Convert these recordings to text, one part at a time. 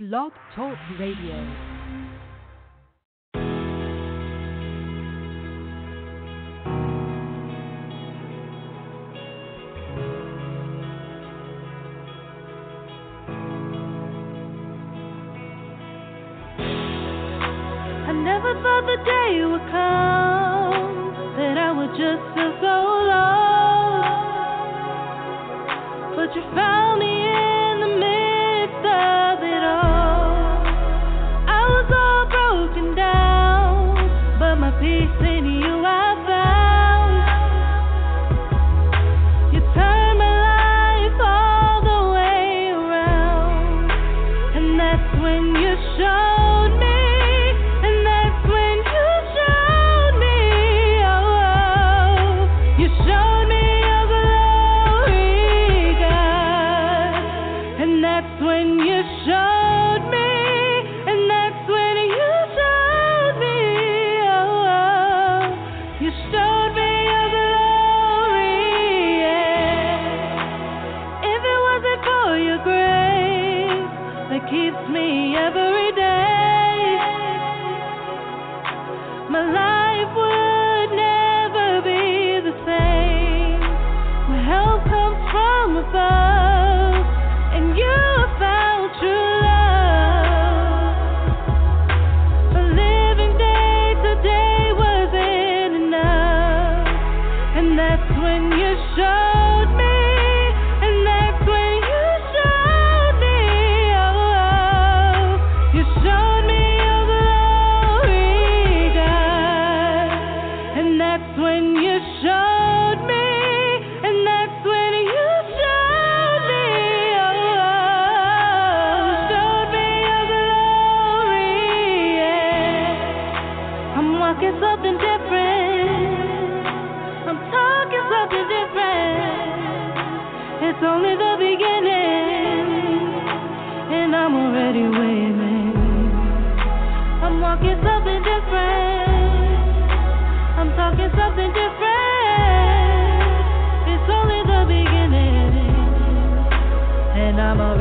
Blog Talk Radio. I never thought the day would come that I would just so lost. But you found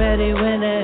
I'm already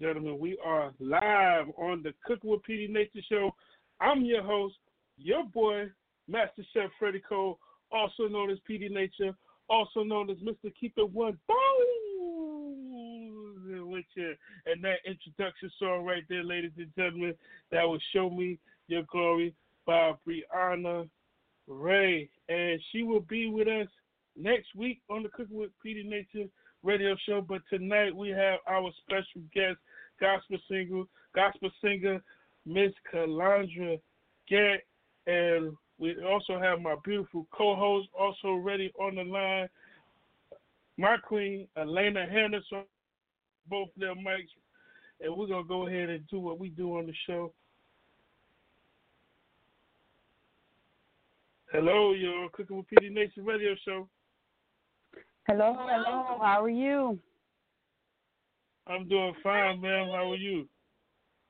gentlemen. We are live on the Cook with Petey Nature Show. I'm your host, your boy, Master Chef Freddie Cole, also known as Petey Nature, also known as Mr. Keep It One Bones with you. And that introduction song right there, ladies and gentlemen, that will Show Me Your Glory by Brianna Ray, and she will be with us next week on the Cooking with Petey Nature radio show. But tonight we have our special guest, gospel singer, gospel singer, Miss Calandra Gantt, and we also have my beautiful co-host also ready on the line, my queen Alana Henderson, both their mics, and we're gonna go ahead and do what we do on the show. Hello, you're Cooking with Petey Nature radio show. Hello, hello. How are you? I'm doing fine, ma'am. How are you?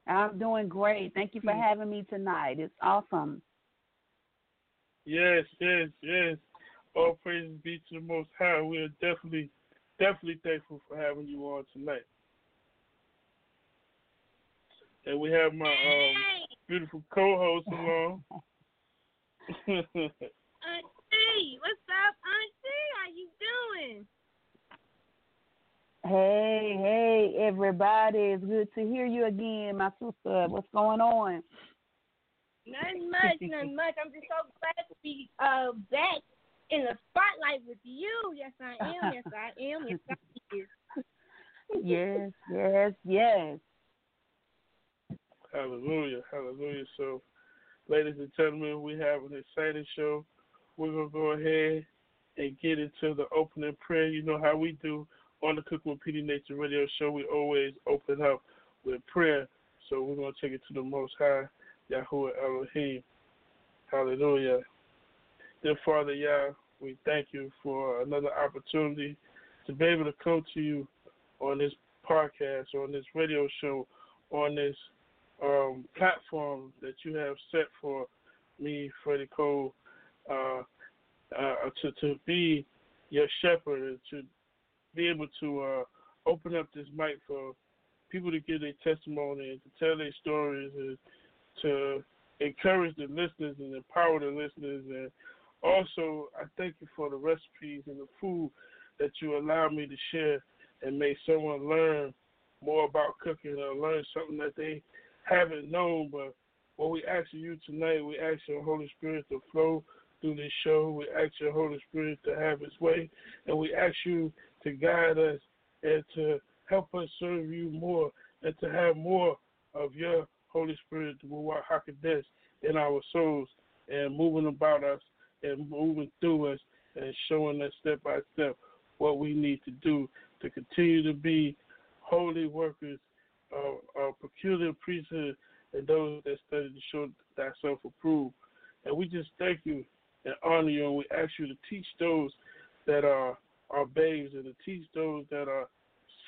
I'm doing great. Thank you for Hmm. having me tonight. It's awesome. Yes, yes, yes. All praises be to the Most High. We are definitely, definitely thankful for having you on tonight. And we have my um, beautiful co-host Alana. Auntie, what's up, Auntie? How you doing? Hey, hey, everybody. It's good to hear you again, my sister. What's going on? Nothing much, nothing much. I'm just so glad to be uh back in the spotlight with you. Yes, I am. Yes, I am. Yes, I am. yes, yes, yes. Hallelujah, hallelujah. So, ladies and gentlemen, we have an exciting show. We're gonna go ahead and get into the opening prayer. You know how we do on the Cook with Petey Nature Radio Show. We always open up with prayer. So we're gonna take it to the Most High, Yahuwah Elohim. Hallelujah. Dear Father Yah, we thank you for another opportunity to be able to come to you on this podcast, on this radio show, on this um, platform that you have set for me, Freddie Cole, uh, uh, to to be your shepherd to be able to uh, open up this mic for people to give their testimony and to tell their stories and to encourage the listeners and empower the listeners. And also, I thank you for the recipes and the food that you allow me to share and make someone learn more about cooking or learn something that they haven't known. But what we ask of you tonight, we ask your Holy Spirit to flow through this show. We ask your Holy Spirit to have His way, and we ask you to guide us and to help us serve you more and to have more of your Holy Spirit, HaKodesh, in our souls and moving about us and moving through us and showing us step by step what we need to do to continue to be holy workers of, of peculiar priesthood and those that study to show thyself approved. And we just thank you and honor you, and we ask you to teach those that are are babes and to teach those that are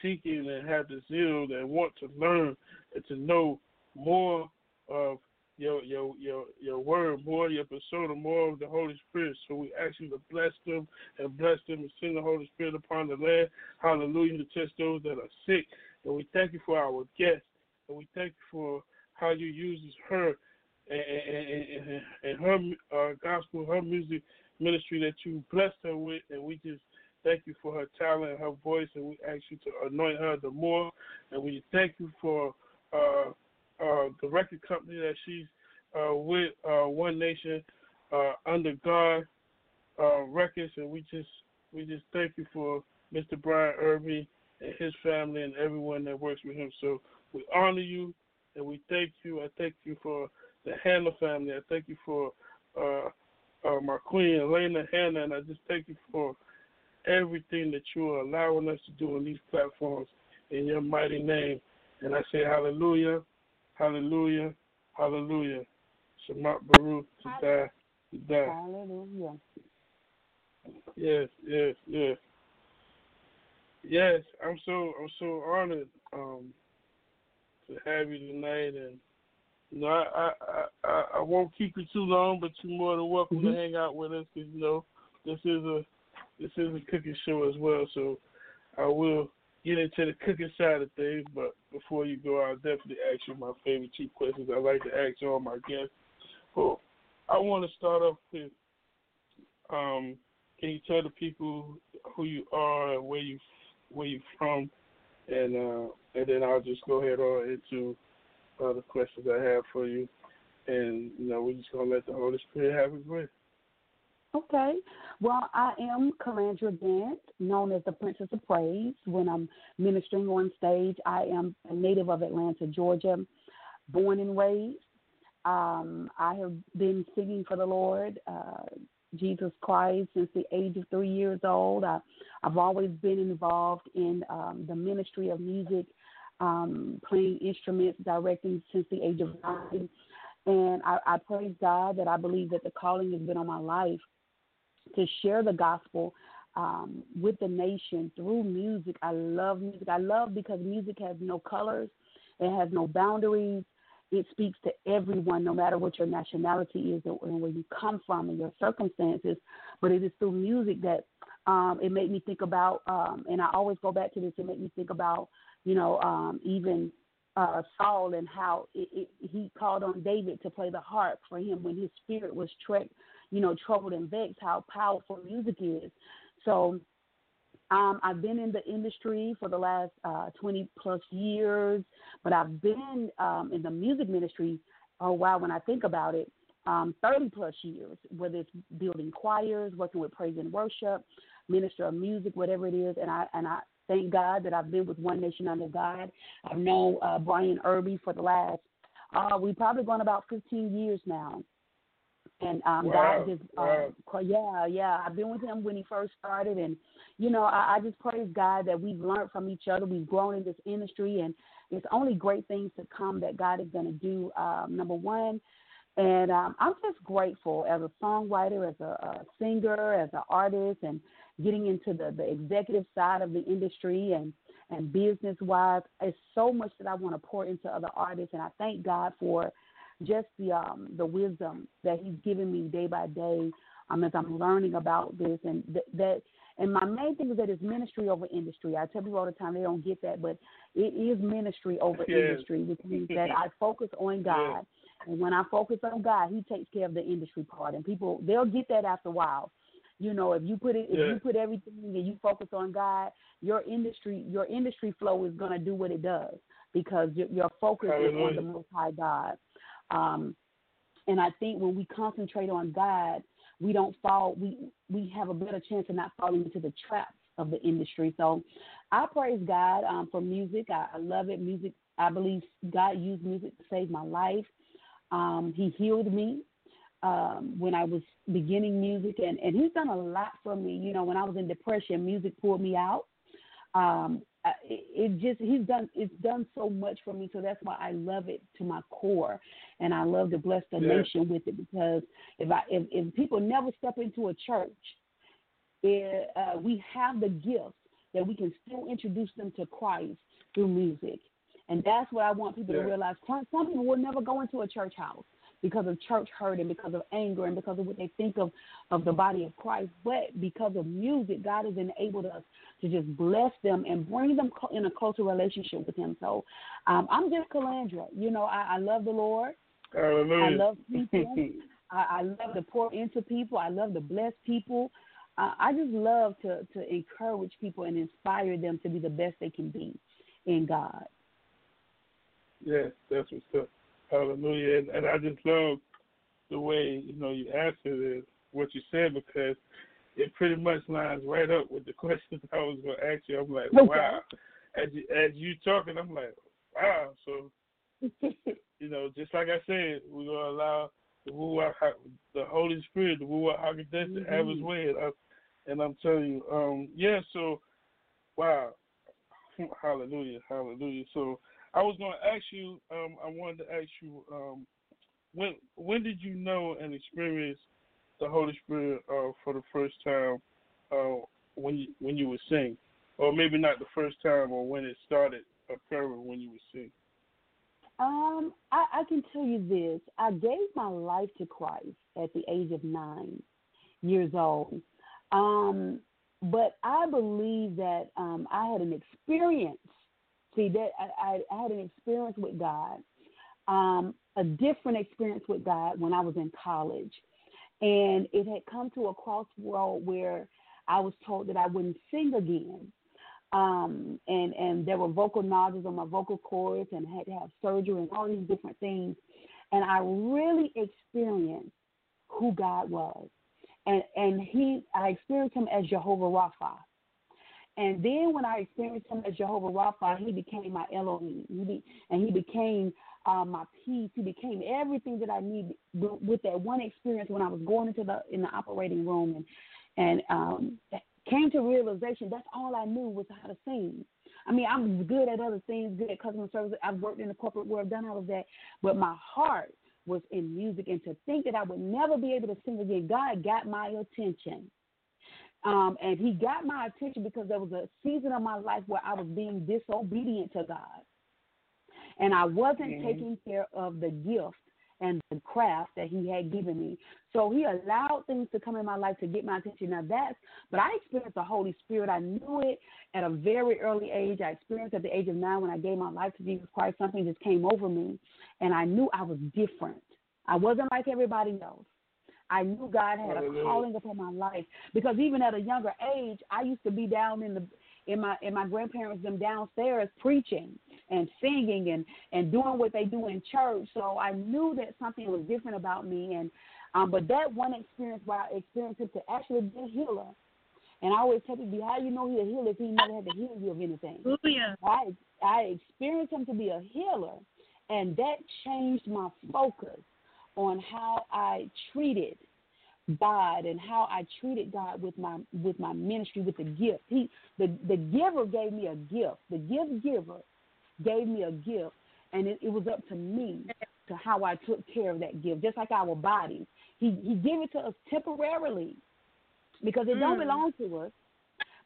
seeking and have the zeal and want to learn and to know more of your your your your word, more your persona, more of the Holy Spirit. So we ask you to bless them and bless them and send the Holy Spirit upon the land. Hallelujah to touch those that are sick. And we thank you for our guests. And we thank you for how you uses her and, and, and, and her uh, gospel, her music ministry that you blessed her with. And we just thank you for her talent, her voice, and we ask you to anoint her the more. And we thank you for uh, uh, the record company that she's uh, with, uh, One Nation, uh, under God uh, Records, and we just we just thank you for Mr. Brian Irby and his family and everyone that works with him. So we honor you and we thank you. I thank you for the Hannah family. I thank you for my queen Alana Hannah, and I just thank you for everything that you are allowing us to do on these platforms in your mighty name. And I say hallelujah, hallelujah, hallelujah. Shamat Baruch to die, to die. Hallelujah. Yes, yes, yes. Yes, I'm so I'm so honored um, to have you tonight, and you know I I, I I won't keep you too long, but you're more than welcome Mhm. to hang out with us because you know this is a this is a cooking show as well. So I will get into the cooking side of things, but before you go, I'll definitely ask you my favorite cheap questions. I like to ask all my guests. Well, I want to start off with um, can you tell the people who you are and where you where you from, and uh, and then I'll just go ahead on into uh, the questions I have for you, and you know we're just gonna let the Holy Spirit have His way. Okay. Well, I am Calandra Gantt, known as the Princess of Praise. When I'm ministering on stage, I am a native of Atlanta, Georgia, born and raised. Um, I have been singing for the Lord, uh, Jesus Christ, since the age of three years old. I, I've always been involved in um, the ministry of music, um, playing instruments, directing since the age of nine. And I, I praise God that I believe that the calling has been on my life to share the gospel um, with the nation through music. I love music. I love because music has no colors, it has no boundaries. It speaks to everyone, no matter what your nationality is and where you come from and your circumstances. But it is through music that um, it made me think about, um, and I always go back to this. It made me think about, you know, um, even uh, Saul and how it, it, he called on David to play the harp for him when his spirit was tre- you know, troubled and vexed. How powerful music is. So um, I've been in the industry for the last uh, 20 plus years, but I've been um, in the music ministry a while when I think about it, um, 30 plus years, whether it's building choirs, working with praise and worship, minister of music, whatever it is. And I and I thank God that I've been with One Nation Under God. I've known uh, Brian Irby for the last, uh, we've probably gone about 15 years now. And um, Wow, God just, wow. uh, yeah, yeah. I've been with him when he first started, and you know, I, I just praise God that we've learned from each other. We've grown in this industry, and it's only great things to come that God is going to do. Um, number one, and um, I'm just grateful as a songwriter, as a, a singer, as an artist, and getting into the, the executive side of the industry and and business wise. It's so much that I want to pour into other artists, and I thank God for just the um, the wisdom that He's given me day by day um, as I'm learning about this, and th- that. And my main thing is that it's ministry over industry. I tell people all the time they don't get that, but it is ministry over Yes. industry, which means that I focus on God. And when I focus on God, He takes care of the industry part. And people they'll get that after a while. You know, if you put it, if Yeah. you put everything and you focus on God, your industry, your industry flow is going to do what it does because your, your focus is on the Most High God. Um, and I think when we concentrate on God, we don't fall. We we have a better chance of not falling into the traps of the industry. So, I praise God um, for music. I, I love it. Music. I believe God used music to save my life. Um, he healed me um, when I was beginning music, and, and He's done a lot for me. You know, when I was in depression, music pulled me out. I- it, just He's done it's done so much for me, so that's why I love it to my core, and I love to bless the Yeah. nation with it because if I if, if people never step into a church, it, uh, we have the gift that we can still introduce them to Christ through music. And that's what I want people Yeah. to realize. Some some people will never go into a church house because of church hurt and because of anger and because of what they think of, of the body of Christ. But because of music, God has enabled us to just bless them and bring them in a closer relationship with Him. So um, I'm just Calandra. You know, I, I love the Lord. Hallelujah. I love people. I, I love to pour into people. I love to bless people. Uh, I just love to to encourage people and inspire them to be the best they can be in God. Yes, that's what's up. Hallelujah. And, and I just love the way, you know, you answered it, what you said because it pretty much lines right up with the question I was gonna ask you. I'm like, Okay. wow. As you as you talking, I'm like, wow. So you know, just like I said, we're gonna allow the Ha- the Holy Spirit, the Ruach Hakodesh, to have His Mhm. way. And, I, and I'm telling you, um, yeah. So, wow, Hallelujah, Hallelujah. So, I was gonna ask you, um, I wanted to ask you, um, when when did you know and experience the Holy Spirit uh, for the first time? Uh, when you when you would sing, or maybe not the first time, or when it started occurring when you were sing. Um, I, I can tell you this. I gave my life to Christ at the age of nine years old. Um, but I believe that um, I had an experience. See that I, I, had an experience with God, um, a different experience with God when I was in college, and it had come to a crossroad where I was told that I wouldn't sing again um, and and there were vocal nodules on my vocal cords, and I had to have surgery and all these different things. And I really experienced who God was, and and he I experienced him as Jehovah Rapha. And then when I experienced him as Jehovah Rapha, he became my Elohim. He be, and he became uh, my peace. He became everything that I needed with, that one experience when I was going into the in the operating room and and um, came to realization that's all I knew was how to sing. I mean, I'm good at other things, good at customer service. I've worked in the corporate world, done all of that, but my heart was in music. And to think that I would never be able to sing again, God got my attention. Um, and He got my attention because there was a season of my life where I was being disobedient to God, and I wasn't Mhm. taking care of the gift and the craft that He had given me. So He allowed things to come in my life to get my attention. Now that's, but I experienced the Holy Spirit. I knew it at a very early age. I experienced at the age of nine when I gave my life to Jesus Christ. Something just came over me, and I knew I was different. I wasn't like everybody else. I knew God had a calling upon my life because even at a younger age, I used to be down in the in my in my grandparents them downstairs preaching and singing and and doing what they do in church. So I knew that something was different about me. And um, but that one experience where I experienced him to actually be a healer And I always tell people, how you know he's a healer if he never had to heal you of anything? Hallelujah. I I experienced him to be a healer, and that changed my focus on how I treated God and how I treated God with my with my ministry with the gift. He the the giver gave me a gift. The gift giver gave me a gift, and it, it was up to me to how I took care of that gift. Just like our bodies, He He gave it to us temporarily because it don't Mm. belong to us,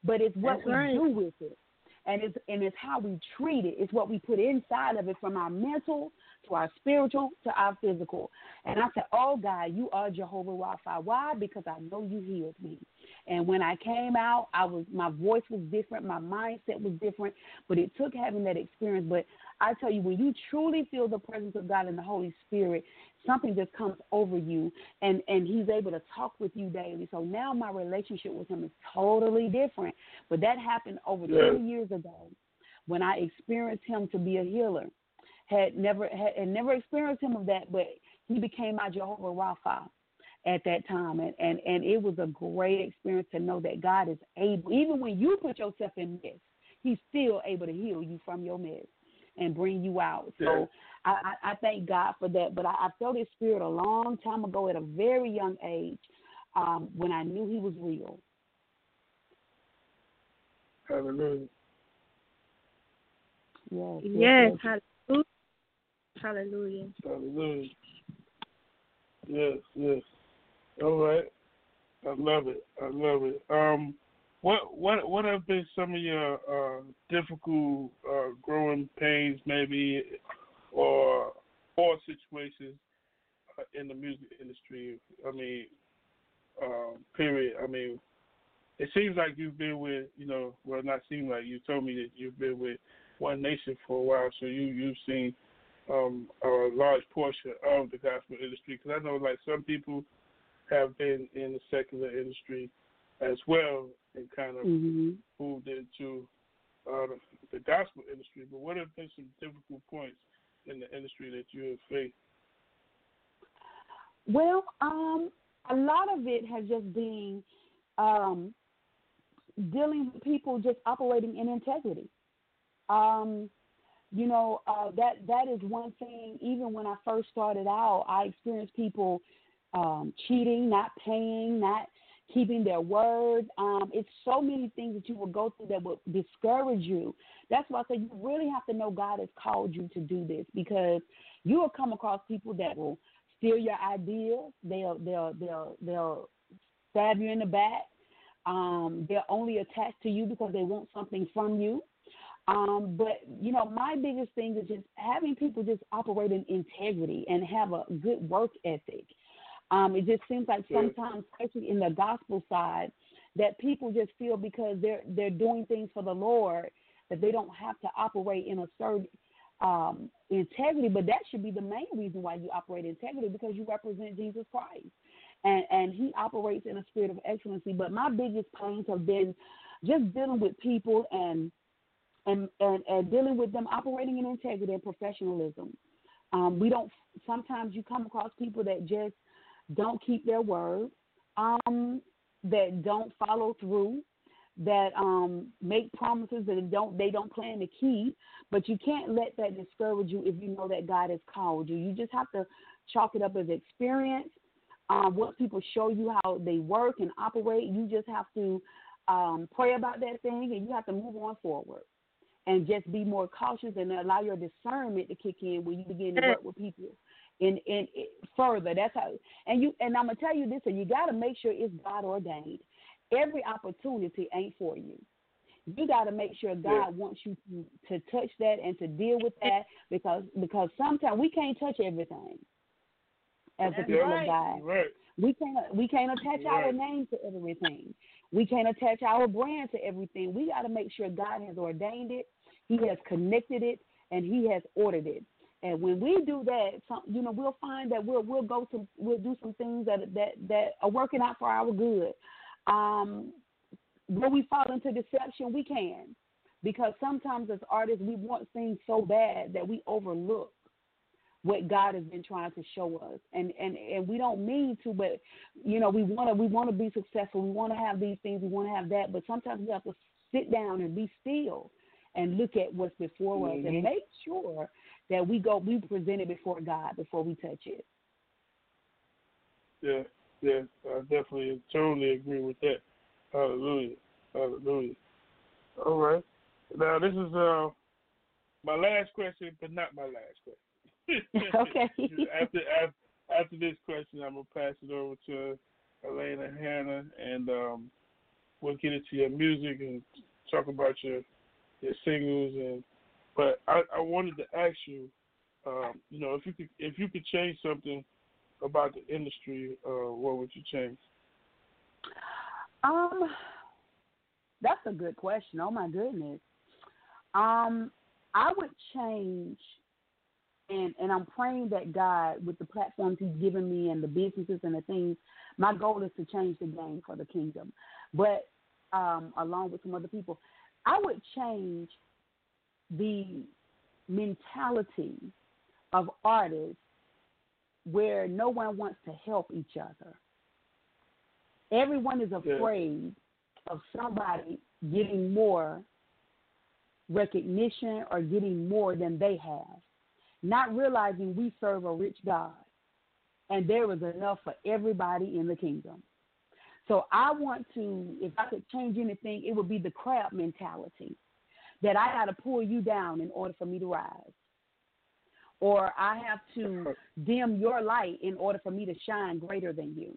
but it's what That's we right. do with it. And it's and it's how we treat it. It's what we put inside of it from our mental to our spiritual to our physical. And I said, Oh God, you are Jehovah Rapha. Why? Because I know you healed me. And when I came out, I was my voice was different, my mindset was different, but it took having that experience. But I tell you, when you truly feel the presence of God and the Holy Spirit, something just comes over you and and he's able to talk with you daily so now my relationship with him is totally different but that happened over Yeah. 20 years ago when i experienced him to be a healer had never had, had never experienced him of that but he became my jehovah rapha at that time and, and and it was a great experience to know that god is able even when you put yourself in mess he's still able to heal you from your mess and bring you out so Yeah. I, I, I thank God for that. But I, I felt His Spirit a long time ago at a very young age um, when I knew He was real. Hallelujah. Yes. Yes. Hallelujah. Hallelujah. Hallelujah. Yes, yes. All right. I love it. I love it. Um, what what what have been some of your uh, difficult uh, growing pains, maybe, or or situations uh, in the music industry? I mean, um, period. I mean, it seems like you've been with, you know, well, not seem like you told me that you've been with One Nation for a while, so you you've seen um, a large portion of the gospel industry. Because I know, like some people have been in the secular industry as well, and kind of hmm moved into uh, the, the gospel industry. But what have been some difficult points in the industry that you have faced? Well, um, a lot of it has just been um, dealing with people just operating in integrity. Um, you know, uh, that that is one thing. Even when I first started out, I experienced people um, cheating, not paying, not keeping their word. Um, it's so many things that you will go through that will discourage you. That's why I say you really have to know God has called you to do this because you will come across people that will steal your ideas. They'll they'll they'll they'll stab you in the back. Um, they're only attached to you because they want something from you. Um, but you know, my biggest thing is just having people just operate in integrity and have a good work ethic. Um, it just seems like sometimes, especially in the gospel side, that people just feel because they're they're doing things for the Lord that they don't have to operate in a certain um, integrity. But that should be the main reason why you operate in integrity because you represent Jesus Christ, and and He operates in a spirit of excellency. But my biggest pains have been just dealing with people and and, and, and dealing with them operating in integrity and professionalism. Um, we don't. Sometimes you come across people that just don't keep their word, um, that don't follow through, that um, make promises that don't they don't plan to keep. But you can't let that discourage you if you know that God has called you. You just have to chalk it up as experience. Um, once people show you how they work and operate, you just have to um, pray about that thing and you have to move on forward and just be more cautious and allow your discernment to kick in when you begin to work with people and in further. That's how and you and I'm gonna tell you this, and you got to make sure it's God ordained. Every opportunity ain't for you. You got to make sure God Yeah. wants you to, to touch that and to deal with that because because sometimes we can't touch everything as That's people right. of God. Right. We can't we can't attach our name to everything. We can't attach our brand to everything. We got to make sure God has ordained it, He has connected it, and He has ordered it. And when we do that, some, you know, we'll find that we'll we'll go to we'll do some things that that that are working out for our good. Um, we fall into deception, we can, because sometimes as artists we want things so bad that we overlook what God has been trying to show us. And and and we don't mean to, but you know, we want to we want to be successful. We want to have these things. We want to have that. But sometimes we have to sit down and be still and look at what's before mm-hmm. us and make sure that we go we present it before God before we touch it. Yeah, yeah, I definitely totally agree with that. Hallelujah. Hallelujah. All right. Now this is uh my last question, but not my last question. okay. after, after after this question, I'm gonna pass it over to Alana Hannah, and um, we'll get into your music and talk about your your singles. And but I, I wanted to ask you, um, you know, if you could if you could change something about the industry, uh, what would you change? Um, that's a good question. Oh my goodness. Um, I would change, and and I'm praying that God, with the platforms He's given me and the businesses and the things, my goal is to change the game for the kingdom. But um, along with some other people, I would change the mentality of artists where no one wants to help each other. Everyone is afraid yeah. of somebody getting more recognition or getting more than they have, not realizing we serve a rich God and there is enough for everybody in the kingdom. So I want to, if I could change anything, it would be the crab mentality that I got to pull you down in order for me to rise. Or I have to dim your light in order for me to shine greater than you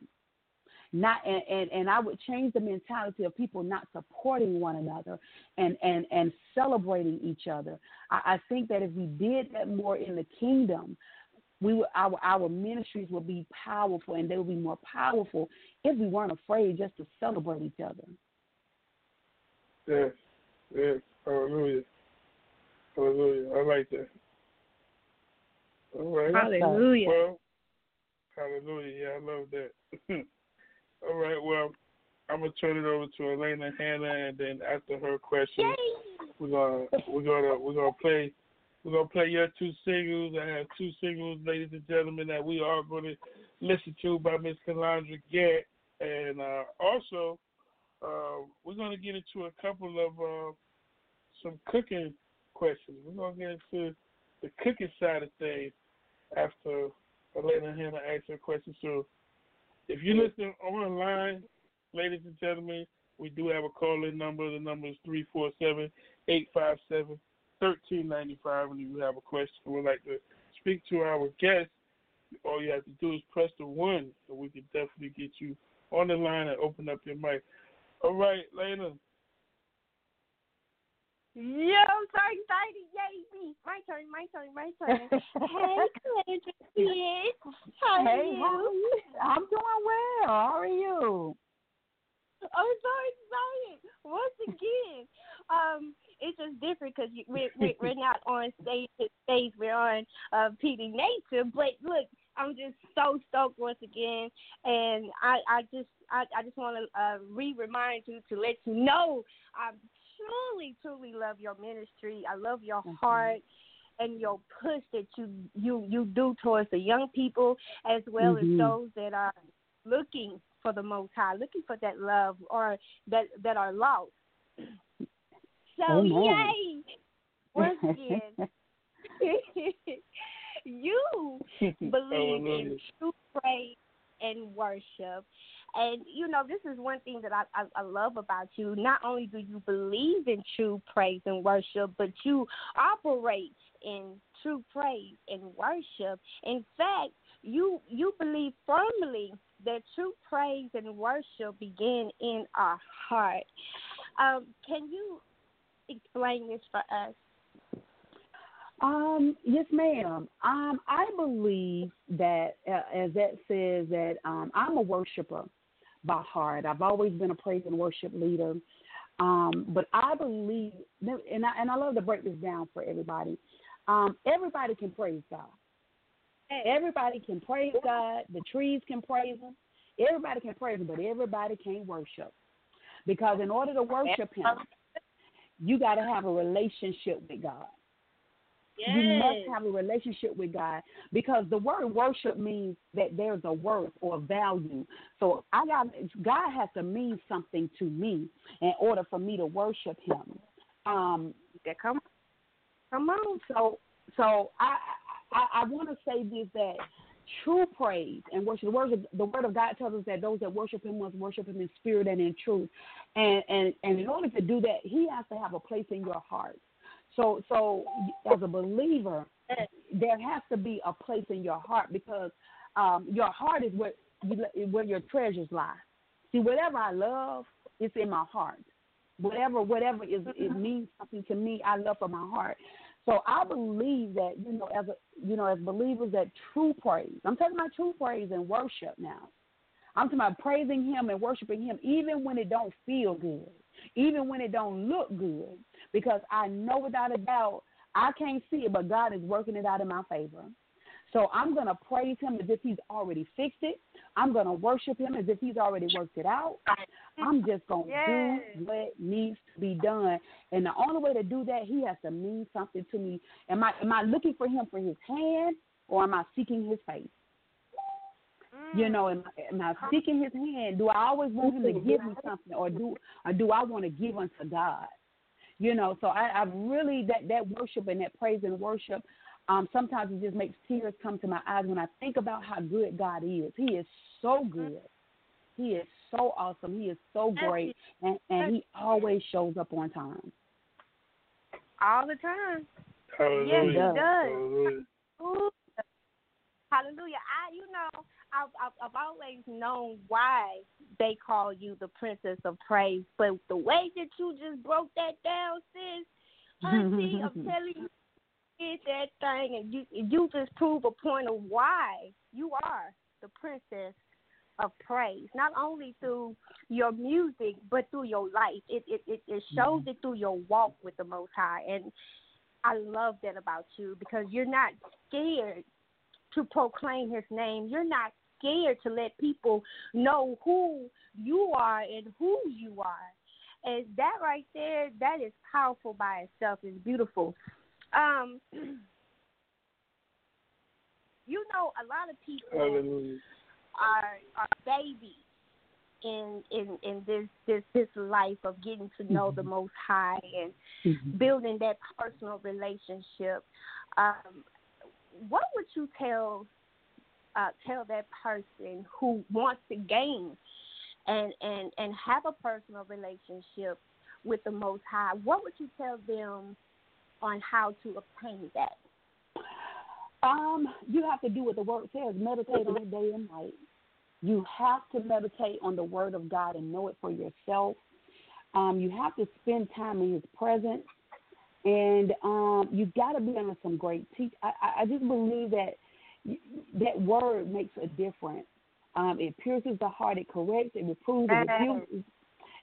not and, and, and I would change the mentality of people not supporting one another and, and, and celebrating each other. I, I think that if we did that more in the kingdom, we would, our our ministries would be powerful and they would be more powerful if we weren't afraid just to celebrate each other. Yes, yes, hallelujah, hallelujah. I like that. All right. Hallelujah. Well, hallelujah. Yeah, I love that. All right. Well, I'm gonna turn it over to Alana Hannah, and then after her question, Yay! we're gonna we're gonna we're gonna play we're gonna play your two singles. I have two singles, ladies and gentlemen, that we are going to listen to by Miss Calandra Gantt, and uh, also uh, we're gonna get into a couple of uh, some cooking questions. We're gonna get into the cooking side of things after Alana Hannah asks her question. So if you're listening online, ladies and gentlemen, we do have a call in number. The number is 347 857 1395. And if you have a question would like to speak to our guest, all you have to do is press the one, so we can definitely get you on the line and open up your mic. All right, Lena, Yo, sorry, sorry, yay me. My turn, my turn, my turn. hey, Calandra kids. How hey, you? how are you? I'm doing well. How are you? I'm so excited. Once again, um, it's just different because we're, we're we're not on stage to stage. We're on uh, Petey Nature. But look, I'm just so stoked once again, and I I just I, I just want to uh, re-remind you to let you know I'm truly, truly love your ministry. I love your mm-hmm. heart and your push that you you you do towards the young people as well mm-hmm. as those that are looking for the Most High, looking for that love or that that are lost. So Amen. yay! Once again, you believe in true praise and worship. And you know, this is one thing that I, I, I love about you. Not only do you believe in true praise and worship, but you operate in true praise and worship. In fact, you you believe firmly that true praise and worship begin in our heart. Um, can you explain this for us? Um, yes, ma'am. Um, I believe that, uh, as that says, that um, I'm a worshiper by heart. I've always been a praise and worship leader. Um, but I believe, and I, and I love to break this down for everybody. Um, everybody can praise God. Everybody can praise God. The trees can praise Him. Everybody can praise Him, but everybody can't worship. Because in order to worship Him, you got to have a relationship with God. You must have a relationship with God because the word worship means that there's a worth or value. So I got God has to mean something to me in order for me to worship Him. Um, yeah, come, come on. So, so I I, I want to say this that true praise and worship. The word of, the word of God tells us that those that worship Him must worship Him in spirit and in truth. And and and in order to do that, He has to have a place in your heart. So so as a believer, there has to be a place in your heart because um, your heart is where you, where your treasures lie. See, whatever I love, it's in my heart. Whatever whatever is it means something to me, I love from my heart. So I believe that you know, as a, you know, as believers, that true praise. I'm talking about true praise and worship now. I'm talking about praising Him and worshiping Him, even when it don't feel good, even when it don't look good, because I know without a doubt I can't see it, but God is working it out in my favor. So I'm going to praise him as if he's already fixed it. I'm going to worship him as if he's already worked it out. I'm just going to yes. do what needs to be done. And the only way to do that, he has to mean something to me. Am I am I looking for him for his hand or am I seeking his face? You mm. know, am, am I seeking his hand? Do I always want him to give me something or do or do I want to give unto God? You know, so I, I really that that worship and that praise and worship um, sometimes it just makes tears come to my eyes when I think about how good God is. He is so good. He is so awesome. He is so great, and, and he always shows up on time. All the time. Hallelujah. Yes, he does. Hallelujah. Hallelujah. I, you know, I've, I've, I've always known why they call you the princess of praise, but the way that you just broke that down, sis, auntie, I'm telling you, did that thing, and you you just prove a point of why you are the princess of praise. Not only through your music, but through your life. It it it, it shows mm-hmm. it through your walk with the Most High, and I love that about you because you're not scared to proclaim His name. You're not scared to let people know who you are and who you are. And that right there, that is powerful by itself. It's beautiful. Um, you know, a lot of people are are babies in in in this this this life of getting to know mm-hmm. the Most High and mm-hmm. building that personal relationship. Um, what would you tell uh, tell that person who wants to gain and and and have a personal relationship with the Most High? What would you tell them on how to obtain that? Um, you have to do what the word says. Meditate on day and night. You have to meditate on the word of God and know it for yourself. Um, you have to spend time in His presence, and um, you got to be under some great teach. I, I just believe that that word makes a difference. Um, it pierces the heart. It corrects. It reproves. It refuses.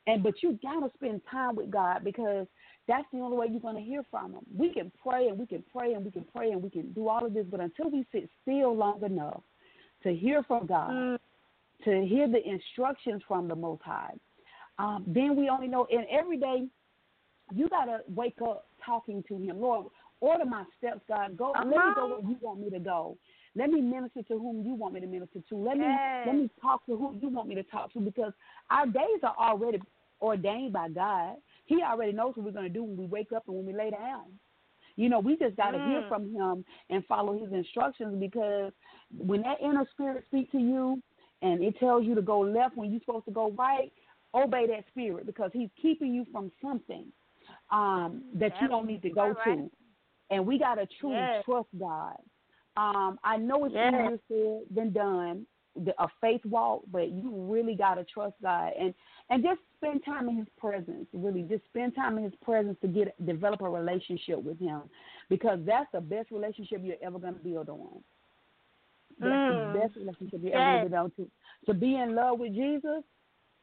And but you got to spend time with God because that's the only way you're going to hear from him. We can pray and we can pray and we can pray and we can do all of this, but until we sit still long enough to hear from God, mm. to hear the instructions from the Most High, um, then we only know. And every day, you got to wake up talking to Him. Lord, order my steps, God. Go. Uh-huh. Let me go where you want me to go. Let me minister to whom you want me to minister to. Let yes. me let me talk to who you want me to talk to because our days are already ordained by God. He already knows what we're going to do when we wake up and when we lay down. You know, we just got to mm. hear from him and follow his instructions because when that inner spirit speaks to you and it tells you to go left when you're supposed to go right, obey that spirit because he's keeping you from something um, that you don't need to go right. to. And we got to truly yes. trust God. Um, I know it's yes. easier said than done, the, a faith walk, but you really got to trust God and and just spend time in His presence. Really, just spend time in His presence to get develop a relationship with Him, because that's the best relationship you're ever going to build on. That's mm. the best relationship you're yes. ever going to build on. To, to be in love with Jesus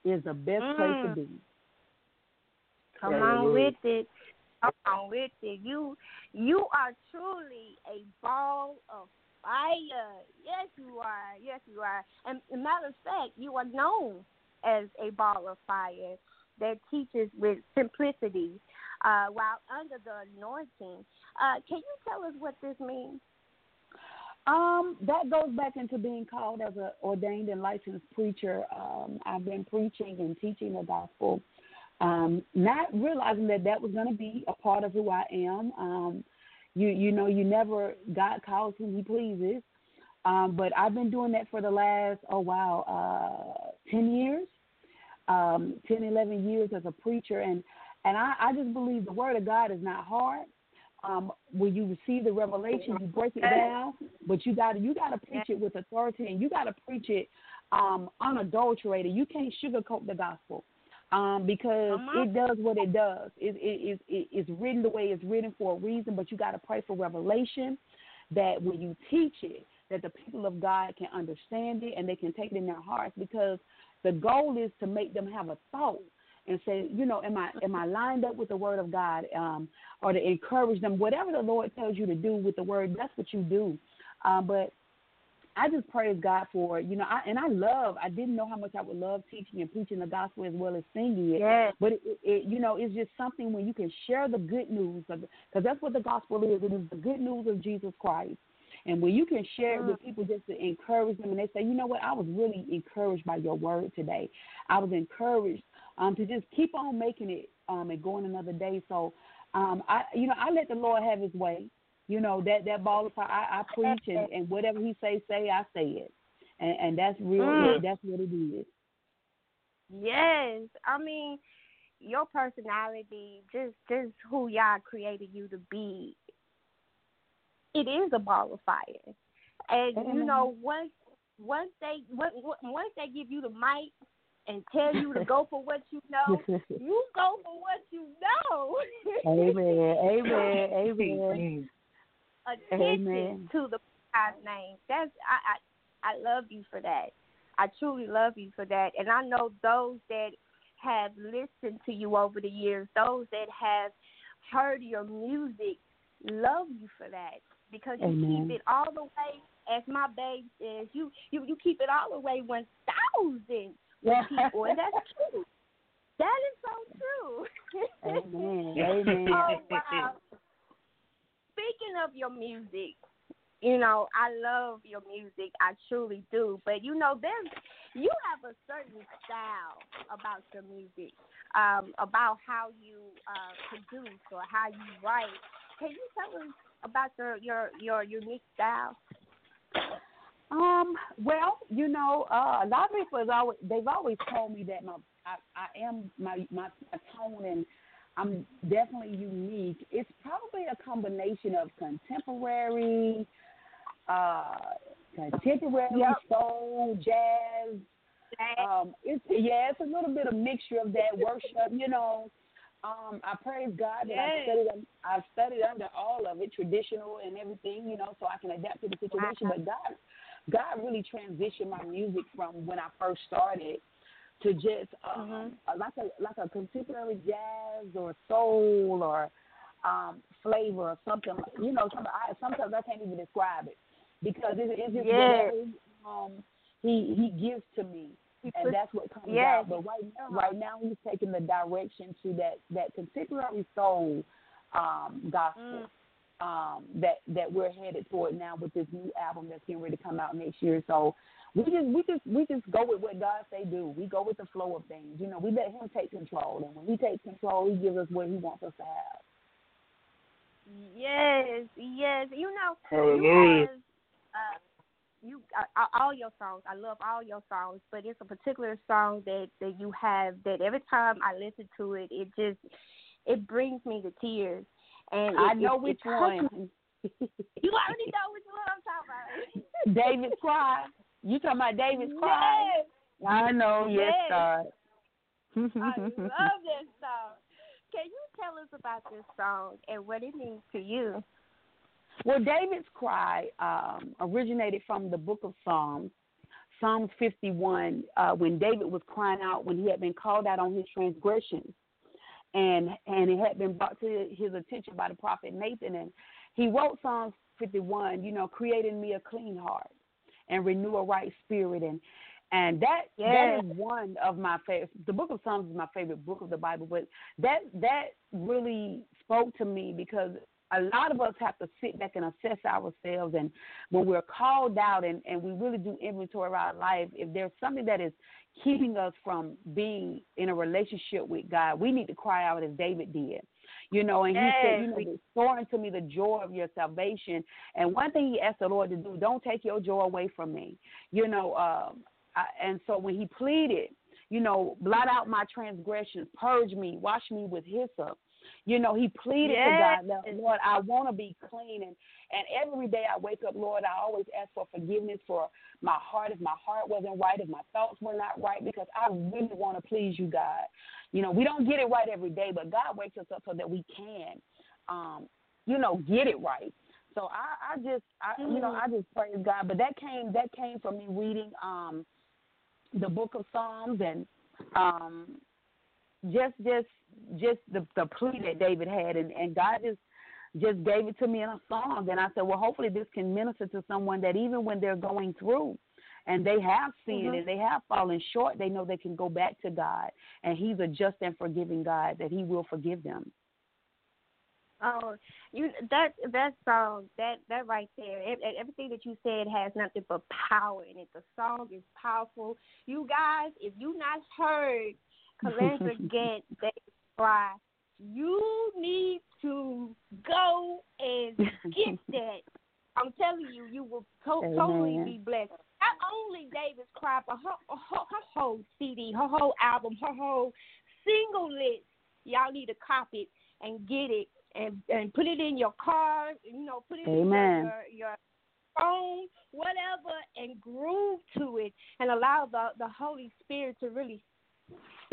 is the best mm. place to mm. be. Come on with it. On with it. You you are truly a ball of fire. Yes, you are. Yes, you are. And, and matter of fact, you are known as a ball of fire that teaches with simplicity. uh, while under the anointing. Uh, can you tell us what this means? Um, that goes back into being called as an ordained and licensed preacher. Um, I've been preaching and teaching the gospel, um, not realizing that that was going to be a part of who I am. Um, you you know, you never God calls who He pleases, um, but I've been doing that for the last oh wow, uh, ten years, um, 10, 11 years as a preacher, and and I, I just believe the Word of God is not hard. Um, when you receive the revelation, you break it down, but you got to you got to preach it with authority, and you got to preach it um, unadulterated. You can't sugarcoat the gospel um, because Uh-huh. it does what it does. It, it, it, it's written the way it's written for a reason, but you got to pray for revelation that when you teach it, that the people of God can understand it and they can take it in their hearts because the goal is to make them have a thought and say, you know, am I am I lined up with the word of God, um, or to encourage them, whatever the Lord tells you to do with the word, that's what you do. Um, but I just praise God for it, you know, I, and I love. I didn't know how much I would love teaching and preaching the gospel as well as singing it. Yes. But it, it, you know, it's just something when you can share the good news, because that's what the gospel is. It is the good news of Jesus Christ. And when you can share it with people just to encourage them, and they say, you know what, I was really encouraged by your word today. I was encouraged um, to just keep on making it um, and going another day. So, um, I, you know, I let the Lord have His way. You know that that ball of fire. I, I preach, and, and whatever He say, say I say it, and, and that's real. Mm. That's what it is. Yes, I mean your personality, just just who y'all created you to be. It is a ball of fire, and you know once once they once they give you the mic and tell you to go for what you know, you go for what you know. amen. Amen. Amen. Attention Amen. to the God's name. That's I, I I love you for that. I truly love you for that, and I know those that have listened to you over the years, those that have heard your music, love you for that because you Amen. keep it all the way. As my babe says, you you you keep it all the way one thousand people, and that's true. That is so true. Amen. Amen. oh wow. Speaking of your music, you know, I love your music. I truly do. But you know, there's you have a certain style about your music, um, about how you uh, produce or how you write. Can you tell us about your your your unique style? Um. Well, you know, uh, a lot of people always they've always told me that my I, I am my, my my tone and I'm definitely unique. It's probably a combination of contemporary, uh, contemporary Yep. soul, jazz. Um, it's yeah, it's a little bit of mixture of that worship. You know, um, I praise God that I've studied I've studied under all of it, traditional and everything. You know, so I can adapt to the situation. But God, God really transitioned my music from when I first started to just um, like a like a contemporary jazz or soul or um, flavor or something. You know, some, I, sometimes I can't even describe it because it, it's just Yes. whatever um, he he gives to me, and that's what comes Yes. out. But right now, right now he's taking the direction to that that contemporary soul um, gospel. Um, that that we're headed toward now with this new album that's getting ready to come out next year. So we just we just we just go with what God say do. We go with the flow of things. You know, we let Him take control, and when He takes control, He gives us what He wants us to have. Yes, yes. You know, Hallelujah. you have, uh, you uh, all your songs. I love all your songs, but it's a particular song that that you have that every time I listen to it, it just it brings me to tears. And I know it, which one. You already know which one I'm talking about. David's cry. You talking about David's cry? Yes, I know. Yes, Yes. God. I love this song. Can you tell us about this song and what it means to you? Well, David's cry um, originated from the book of Psalms, Psalms 51, uh, when David was crying out when he had been called out on his transgressions, and and it had been brought to his attention by the prophet Nathan, and he wrote Psalms 51, you know, creating me a clean heart and renew a right spirit, and And that Yes. that is one of my favorite. The Book of Psalms is my favorite book of the Bible, but that that really spoke to me because a lot of us have to sit back and assess ourselves and when we're called out and, and we really do inventory of our life, if there's something that is keeping us from being in a relationship with God, we need to cry out as David did. You know, and he said, you know, Yes. restore unto me the joy of your salvation. And one thing he asked the Lord to do, don't take your joy away from me. You know, um, I, and so when he pleaded, you know, blot out my transgressions, purge me, wash me with hyssop. You know, he pleaded Yes. to God, Lord, I want to be clean. And, and every day I wake up, Lord, I always ask for forgiveness for my heart if my heart wasn't right, if my thoughts were not right, because I really want to please you, God. You know, we don't get it right every day, but God wakes us up so that we can, um, you know, get it right. So I, I just, I, you know, I just praise God. But that came, that came from me reading um, the Book of Psalms and um, just, just, just the the plea that David had, and and God just just gave it to me in a song. And I said, well, hopefully this can minister to someone that even when they're going through and they have sinned Mhm. and they have fallen short, they know they can go back to God. And He's a just and forgiving God, that He will forgive them. Oh, you that that song that that right there, ev- ev- everything that you said has nothing but power in it. The song is powerful. You guys, if you not heard Calandra Gantt they cry, you need to go and get that. I'm telling you, you will to- totally be blessed. Not only David's cry, but her, her, her whole CD, her whole album, her whole single list. Y'all need to copy it and get it and and put it in your car. You know, put it Amen. in your, your phone, whatever, and groove to it, and allow the the Holy Spirit to really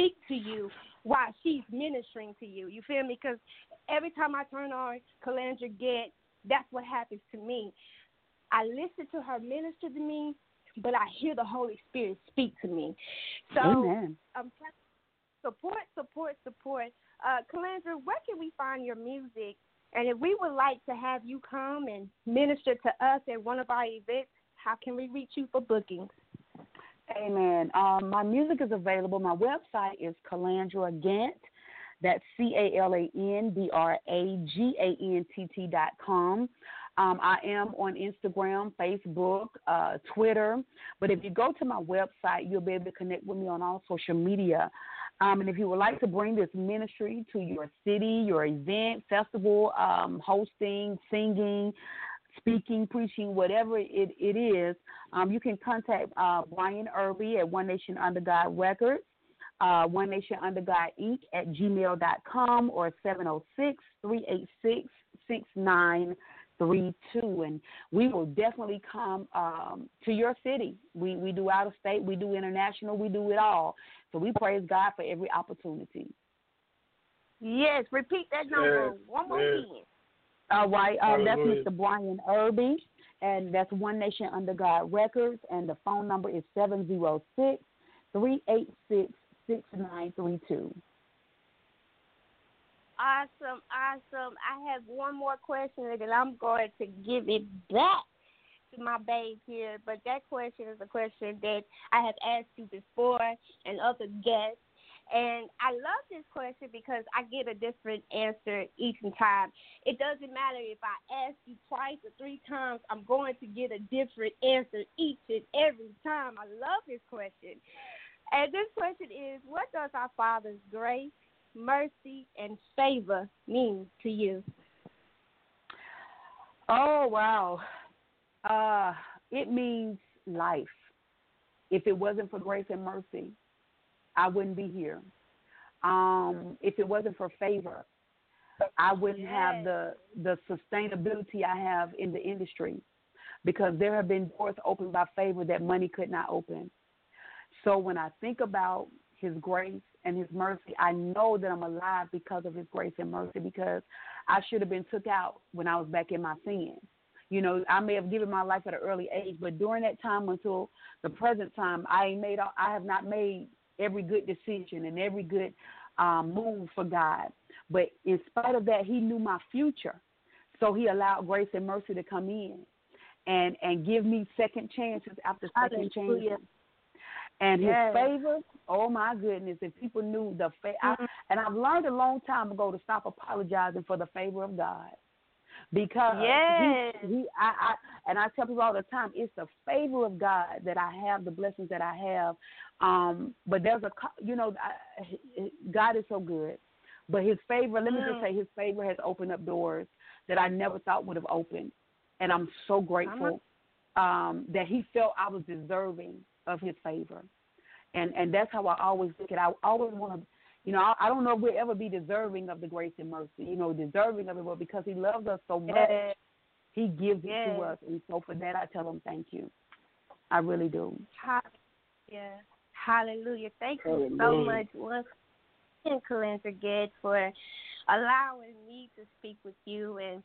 speak to you while she's ministering to you. You feel me? Because every time I turn on Calandra Gantt, that's what happens to me. I listen to her minister to me, but I hear the Holy Spirit speak to me. So Amen. um, support, support, support. Uh, Calandra, where can we find your music? And if we would like to have you come and minister to us at one of our events, how can we reach you for bookings? Amen. Um, my music is available. My website is Calandra Gantt. That's C A L A N D R A G A N T T dot com. Um, I am on Instagram, Facebook, uh, Twitter. But if you go to my website, you'll be able to connect with me on all social media. Um, and if you would like to bring this ministry to your city, your event, festival, um, hosting, singing, speaking, preaching, whatever it, it is, um, you can contact uh, Brian Irby at One Nation Under God Records, uh, One Nation Under God Inc. at gmail.com or 706 386 6932. And we will definitely come um, to your city. We, we do out of state, we do international, we do it all. So we praise God for every opportunity. Yes, repeat that number Yes, one more yes. again. All right, um, that's Mr. Brian Irby, and that's One Nation Under God Records, and the phone number is 706 386 6932. Awesome, awesome. I have one more question, and then I'm going to give it back to my babe here. But that question is a question that I have asked you before and other guests. And I love this question because I get a different answer each time. It doesn't matter if I ask you twice or three times, I'm going to get a different answer each and every time. I love this question. And this question is what does our Father's grace, mercy, and favor mean to you? Oh, wow. Uh, it means life. If it wasn't for grace and mercy, I wouldn't be here. Um, if it wasn't for favor, I wouldn't have the the sustainability I have in the industry because there have been doors opened by favor that money could not open. So when I think about his grace and his mercy, I know that I'm alive because of his grace and mercy because I should have been took out when I was back in my sin. You know, I may have given my life at an early age, but during that time until the present time, I ain't made I have not made every good decision and every good um, move for God. But in spite of that, He knew my future, so He allowed grace and mercy to come in and and give me second chances after second Hallelujah. chances. And his favor, oh my goodness! If people knew the fa- I, Mhm. and I've learned a long time ago to stop apologizing for the favor of God, because Yes. he, he I, I and I tell people all the time, it's the favor of God that I have the blessings that I have. Um, but there's a, you know, I, God is so good, but His favor. Let me just Mm. say, His favor has opened up doors that I never thought would have opened, and I'm so grateful um, that He felt I was deserving of His favor, and and that's how I always look at. it. I always want to. You know, I, I don't know if we'll ever be deserving of the grace and mercy, you know, deserving of it, but because He loves us so much, Yes. He gives it to us. And so for that, I tell Him thank you. I really do. Hallelujah. Hallelujah. Thank you so much once again, Calandra Gantt, for allowing me to speak with you and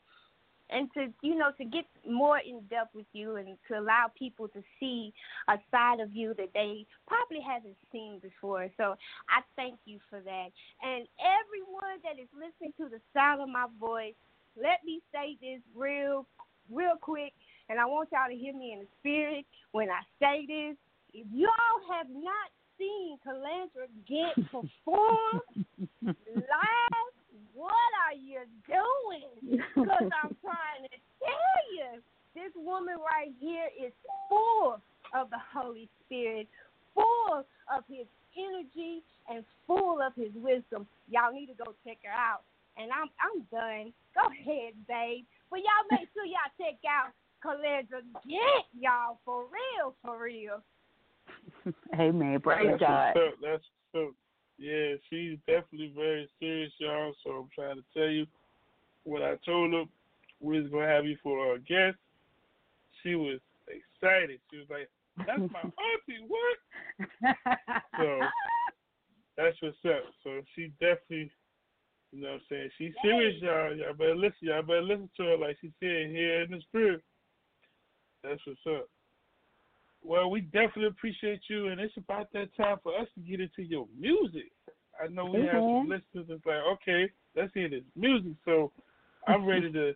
and to you know to get more in depth with you and to allow people to see a side of you that they probably haven't seen before. So I thank you for that. And everyone that is listening to the sound of my voice, let me say this real real quick and I want y'all to hear me in the spirit when I say this. If y'all have not seen Calandra Gantt perform live, what are you doing? Because I'm trying to tell you, this woman right here is full of the Holy Spirit, full of His energy, and full of His wisdom. Y'all need to go check her out. And I'm I'm done. Go ahead, babe. But y'all make sure y'all check out Calandra Gantt, y'all, for real, for real. Amen. Praise That's God. what's up. That's what's up. Yeah, she's definitely very serious, y'all. So I'm trying to tell you, when I told her we was gonna have you for our guest, she was excited. She was like, "That's my auntie. What?" So that's what's up. So she definitely, you know, what I'm saying she's serious, y'all. Y'all better listen. Y'all better listen to her like she said here in the spirit. That's what's up. Well, we definitely appreciate you, and it's about that time for us to get into your music. I know we have some listeners that's like, okay, let's hear this music. So I'm ready to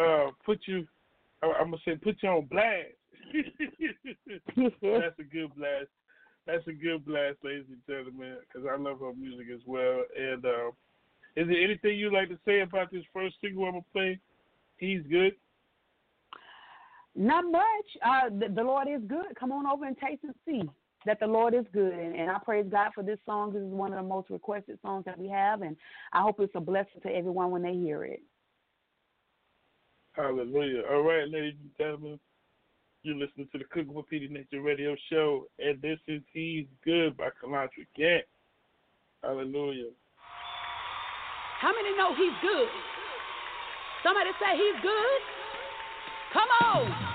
uh, put you. I- I'm gonna say put you on blast. That's a good blast. That's a good blast, ladies and gentlemen, because I love her music as well. And uh, is there anything you'd like to say about this first single I'm gonna play? He's good. Not much. Uh, the, the Lord is good. Come on over and taste and see that the Lord is good. And, and I praise God for this song. This is one of the most requested songs that we have, and I hope it's a blessing to everyone when they hear it. Hallelujah. All right, ladies and gentlemen, you're listening to the Cooking with Petey Nature Radio Show, and this is He's Good by Calandra Gantt. Hallelujah. How many know he's good? Somebody say he's good? Come on.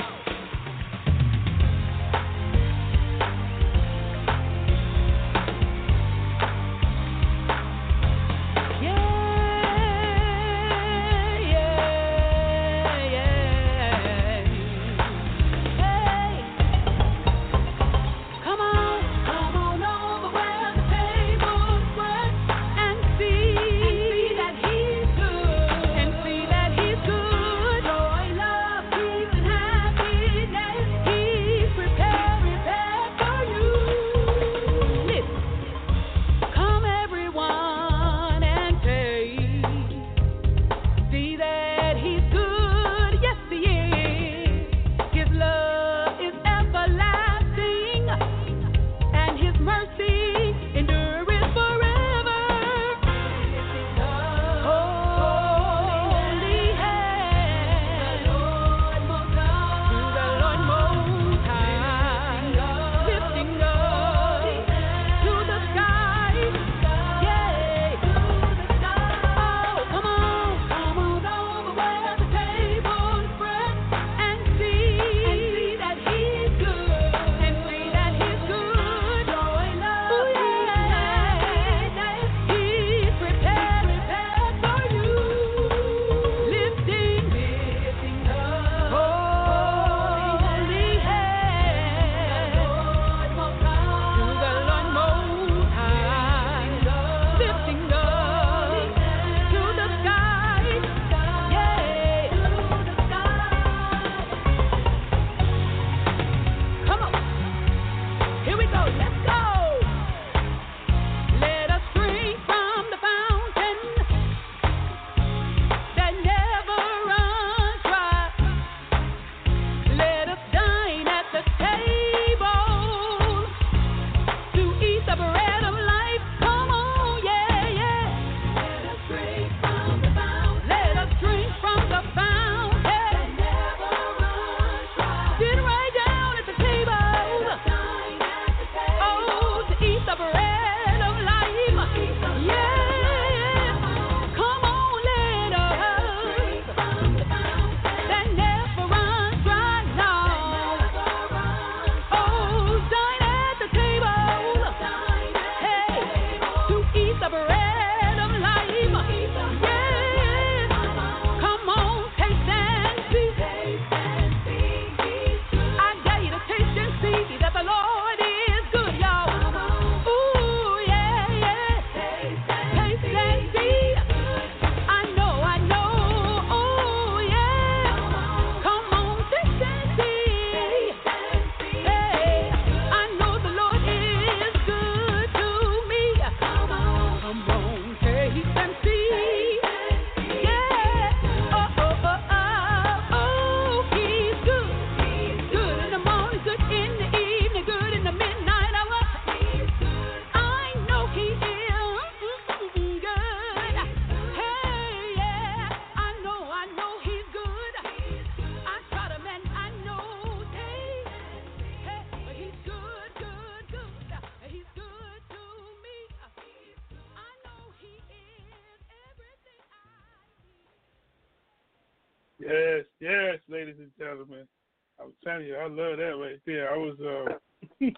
You, I love that right there. I was uh yes,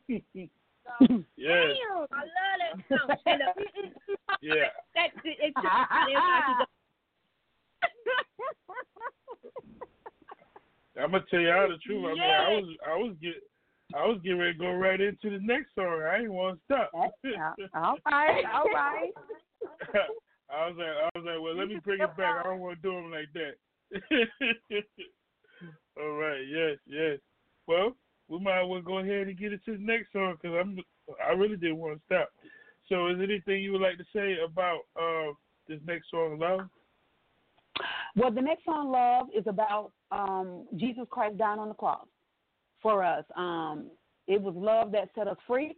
Damn, I love that song. Yeah. that, it, it, it, I'm gonna tell you all the truth. I mean, I was I was get I was getting ready to go right into the next song. I ain't want to stop. All right, all right. I was like, I was like, well, let me bring it back. I don't want to do them like that. All right, yes, yes. Well, we might as well go ahead and get into the next song because I'm, I really didn't want to stop. So, is there anything you would like to say about uh, this next song, Love? Well, the next song, Love, is about um, Jesus Christ dying on the cross for us. Um, it was love that set us free.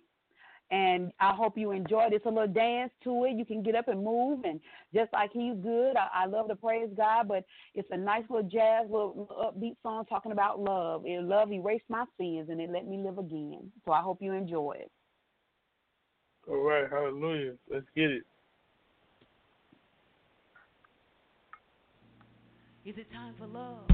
And I hope you enjoyed it. It's a little dance to it. You can get up and move. And just like he's good, I, I love to praise God, but it's a nice little jazz, little, little upbeat song talking about love. And love erased my sins and it let me live again. So I hope you enjoy it. All right, hallelujah. Let's get it. Is it time for love?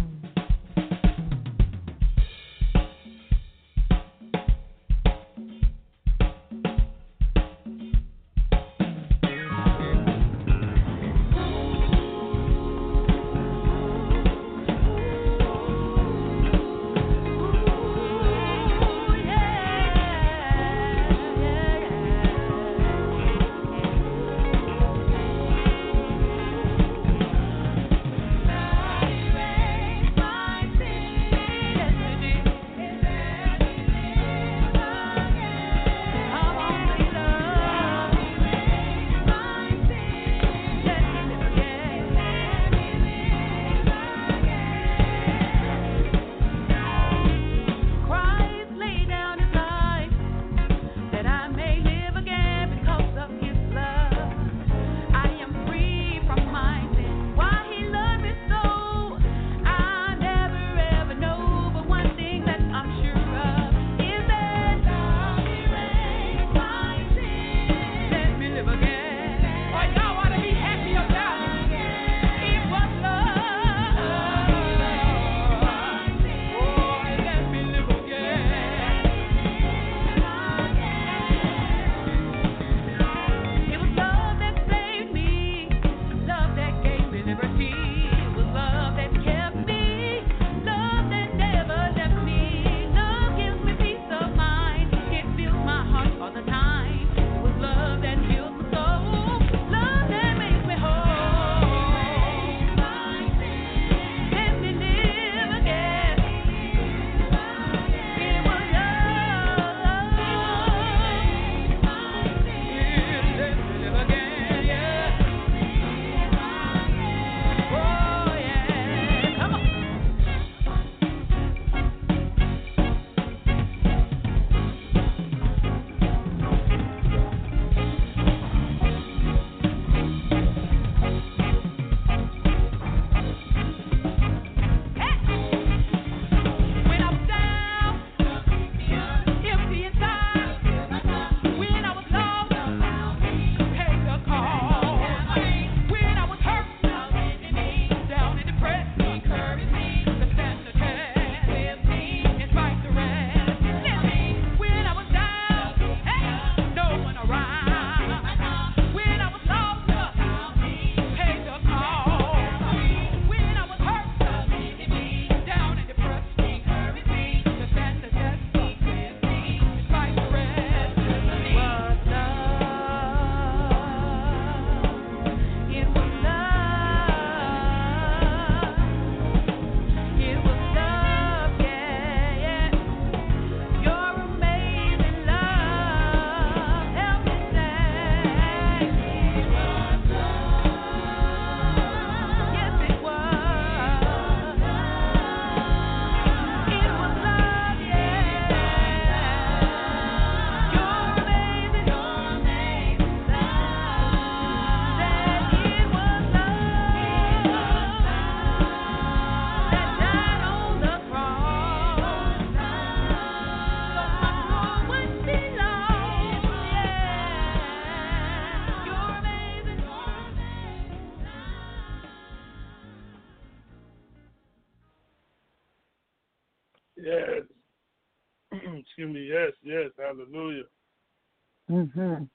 Mhm.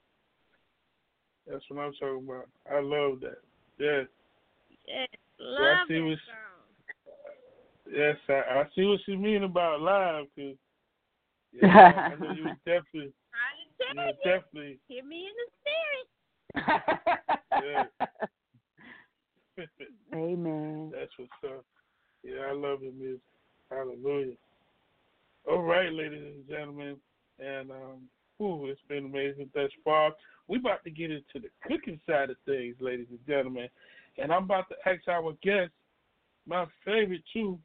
That's what I'm talking about. I love that. Yes. Yes, love see that. Yes, I, I see what you mean about live, cause yeah, I know you was definitely, Trying you to tell was definitely. hear me in the spirit. Amen. That's what's up. Yeah, I love the music. Hallelujah. All right, ladies and gentlemen, and um, ooh, it's been amazing thus far. We about to get into the cooking side of things, ladies and gentlemen, and I'm about to ask our guests my favorite two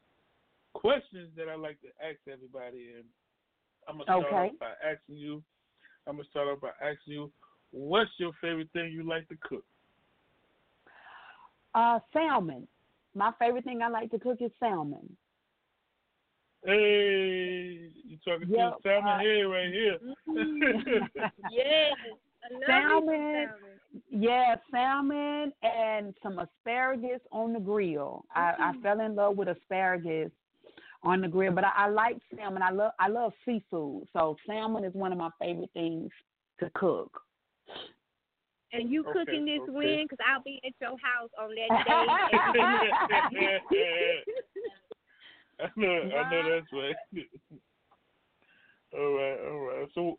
questions that I like to ask everybody, and I'm gonna start Okay. off by asking you. I'm gonna start off by asking you, what's your favorite thing you like to cook? Uh, salmon. My favorite thing I like to cook is salmon. Hey, you talking Yep, to the salmon uh, head right here. Yes, I love me some Salmon. salmon. Yeah, salmon and some asparagus on the grill. I, I fell in love with asparagus on the grill, but I, I like salmon. I love I love seafood, so salmon is one of my favorite things to cook. And you Okay, cooking this okay. when? Because I'll be at your house on that day. I know, I know that's right. all right, all right. So,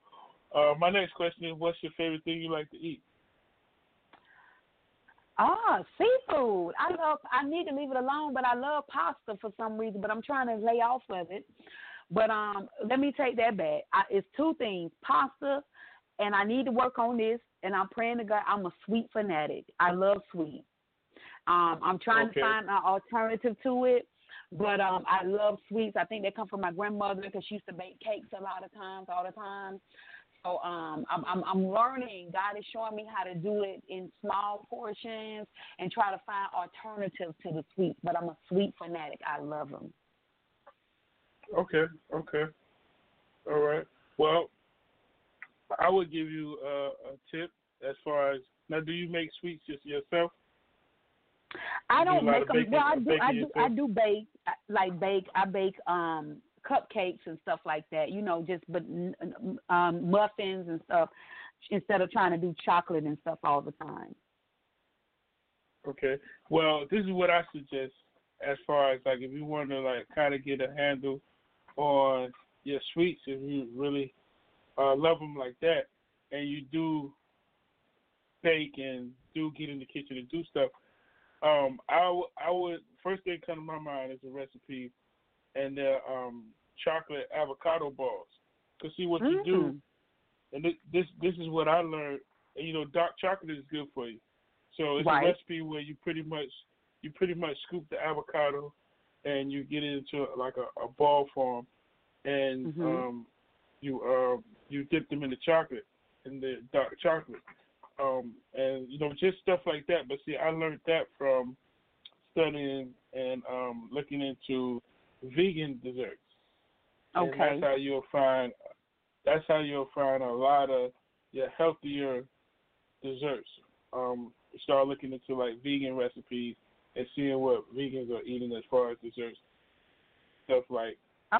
uh, my next question is, what's your favorite thing you like to eat? Ah, seafood. I love. I need to leave it alone, but I love pasta for some reason. But I'm trying to lay off of it. But um, let me take that back. I, it's two things: pasta, and I need to work on this. And I'm praying to God. I'm a sweet fanatic. I love sweet. Um, I'm trying Okay. to find an alternative to it. But um, I love sweets. I think they come from my grandmother because she used to bake cakes a lot of times, all the time. So um, I'm, I'm I'm learning. God is showing me how to do it in small portions and try to find alternatives to the sweets. But I'm a sweet fanatic. I love them. Okay, okay. All right. Well, I would give you uh, a tip as far as now. Do you make sweets just yourself? I do don't lot make them. baking- Well, I do. I do. I do bake. Like bake. I bake um cupcakes and stuff like that. You know, just but um muffins and stuff instead of trying to do chocolate and stuff all the time. Okay. Well, this is what I suggest as far as like if you want to like kind of get a handle on your sweets, if you really uh, love them like that, and you do bake and do get in the kitchen and do stuff. Um, I w- I would first thing come to my mind is a recipe, and they're um chocolate avocado balls. Cause see what you do, Mm. and this this this is what I learned. And, you know, dark chocolate is good for you. So it's Right. a recipe where you pretty much you pretty much scoop the avocado and you get it into like a, a ball form, and Mhm. um, you uh, you dip them in the chocolate, in the dark chocolate, um, and you know just stuff like that. But see, I learned that from studying and um, looking into vegan desserts. And Okay. that's how you'll find. That's how you'll find a lot of your healthier desserts. Um, start looking into like vegan recipes and seeing what vegans are eating as far as desserts. Stuff like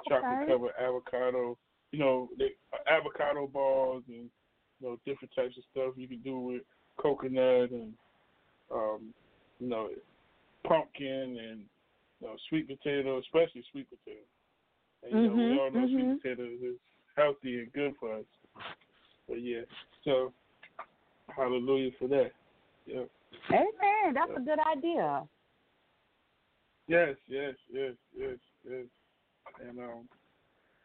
chocolate covered avocado, you know, the avocado balls and you know different types of stuff you can do with coconut and um, you know pumpkin and you know, sweet potato, especially sweet potato. And you know, we Mhm, all know mhm. sweet potatoes is healthy and good for us. But yeah, so hallelujah for that. Yeah. Amen. That's a good idea. Yes, yes, yes, yes, yes. And um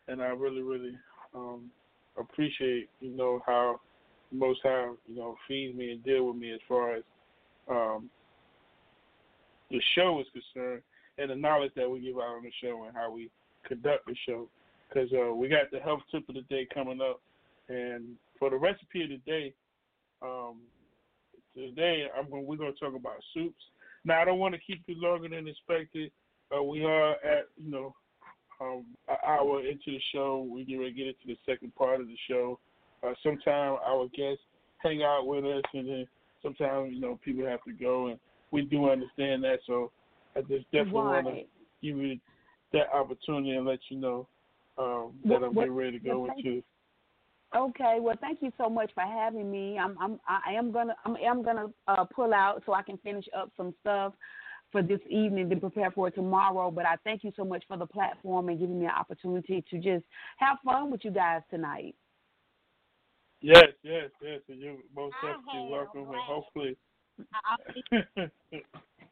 and I really, really um appreciate, you know, how most High, you know, feeds me and deal with me as far as um the show is concerned and the knowledge that we give out on the show and how we conduct the show. Because uh, we got the health tip of the day coming up, and for the recipe of the day, um, today going. We're going to talk about soups. Now I don't want to keep you longer than expected. Uh, we are at you know um, an hour into the show. We get ready to get into the second part of the show. Uh, sometimes our guests hang out with us, and then sometimes you know people have to go, and we do understand that. So I just definitely want to give you that opportunity and let you know um, that What- I'm getting ready to go what- into. Okay, well, thank you so much for having me. I'm, I'm, I am gonna, I'm, I'm gonna uh, pull out so I can finish up some stuff for this evening to prepare for tomorrow. But I thank you so much for the platform and giving me an opportunity to just have fun with you guys tonight. Yes, yes, yes. And you're most I definitely have welcome, and hopefully,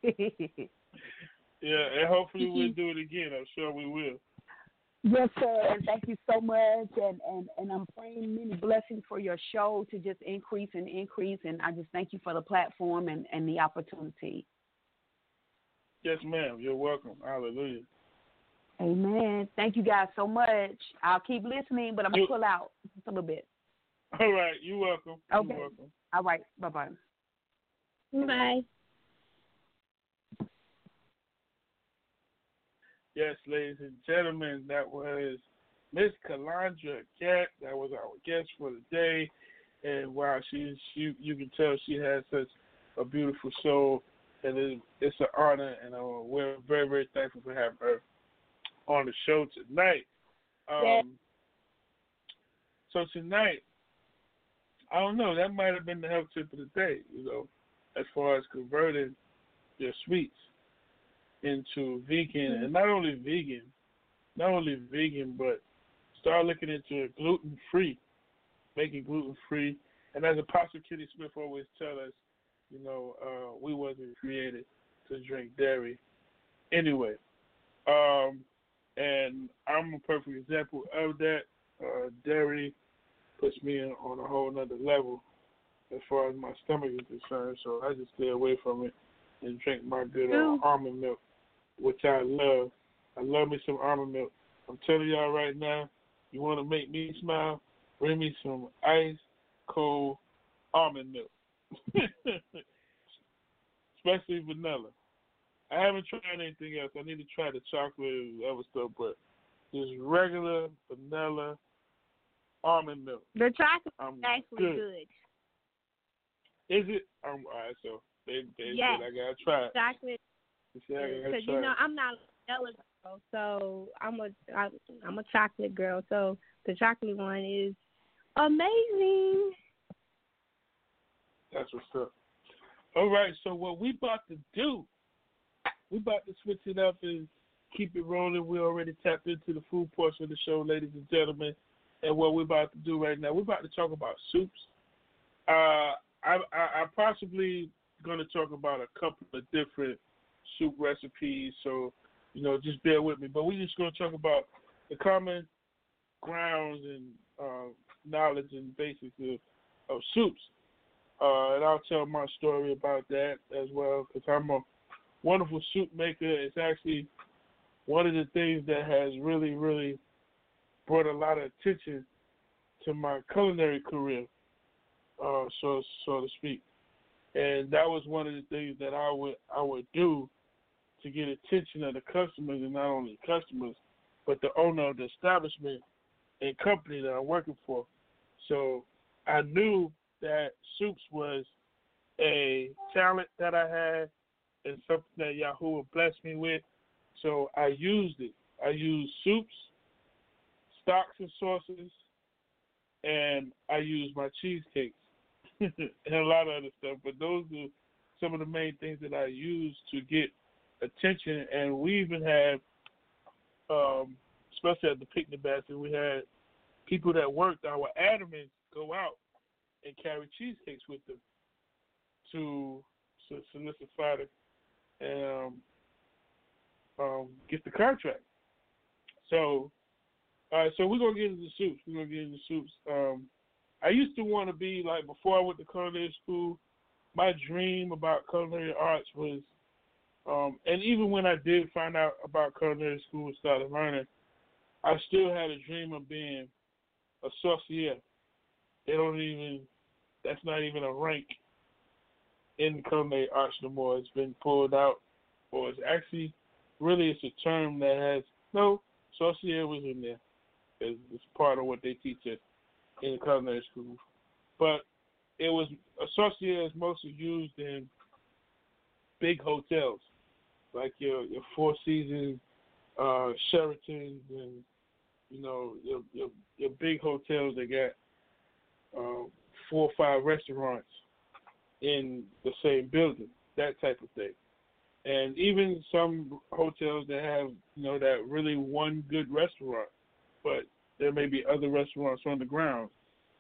yeah, and hopefully we'll do it again. I'm sure we will. Yes, sir, and thank you so much. And, and, and I'm praying many blessings for your show to just increase and increase. And I just thank you for the platform and, and the opportunity. Yes, ma'am. You're welcome. Hallelujah. Amen. Thank you guys so much. I'll keep listening, but I'm going to pull out just a little bit. All right. You're welcome. Okay. You're welcome. All right. Bye bye. Bye. Yes, ladies and gentlemen, that was Miss Calandra Gantt. That was our guest for the day. And wow, she, she you can tell she has such a beautiful soul, and it, it's an honor, and uh, we're very very thankful for having her on the show tonight. Um, Yes. So tonight, I don't know. That might have been the health tip of the day. You know, as far as converting your sweets into vegan, and not only vegan, not only vegan, but start looking into it gluten free, making gluten free. And as Apostle Kitty Smith always tell us, you know, uh, we wasn't created to drink dairy anyway. Um, and I'm a perfect example of that. Uh, dairy puts me in, on a whole nother level as far as my stomach is concerned. So I just stay away from it and drink my good uh, old almond milk, which I love. I love me some almond milk. I'm telling y'all right now, you want to make me smile, bring me some ice cold almond milk, especially vanilla. I haven't tried anything else. I need to try the chocolate and other stuff, but just regular vanilla almond milk. The chocolate's I'm actually good. good. Is it? Um, all right, so they, they Yes. said I gotta try it. Chocolate, They said I gotta because you know. I'm not a girl, so I'm a I, I'm a chocolate girl. So the chocolate one is amazing. That's what's up. All right, so what we about to do, we about to switch it up and keep it rolling. We already tapped into the food portion of the show, ladies and gentlemen. And what we're about to do right now, we're about to talk about soups. Uh, I, I, I'm possibly going to talk about a couple of different soup recipes, so you know, just bear with me. But we're just going to talk about the common grounds and uh, knowledge and basics of, of soups. Uh, and I'll tell my story about that as well because I'm a wonderful soup maker. It's actually one of the things that has really, really brought a lot of attention to my culinary career, uh, so so to speak. And that was one of the things that I would I would do to get attention of the customers, and not only customers, but the owner of the establishment and company that I'm working for. So I knew that soups was a talent that I had and something that Yahuah blessed me with. So I used it. I used soups, stocks and sauces, and I use my cheesecakes and a lot of other stuff. But those are some of the main things that I use to get attention. And we even had, um, especially at the picnic basket, we had people that worked our admins go out and carry cheesecakes with them to, solidify the and um, um, get the contract. So, all right, so we're gonna get into soups. We're gonna get into soups. Um, I used to want to be like before I went to culinary school. My dream about culinary arts was, um, and even when I did find out about culinary school and started learning, I still had a dream of being a saucier. They don't even. That's not even a rank in culinary arts no more. It's been pulled out, or it's actually really it's a term that has no saucier was in there. It's, part of what they teach us in culinary school, but it was a saucier is mostly used in big hotels, like your your Four Seasons, uh, Sheraton's, and you know, your your, your big hotels that got um, four or five restaurants in the same building, that type of thing. And even some hotels that have, you know, that really one good restaurant, but there may be other restaurants on the ground,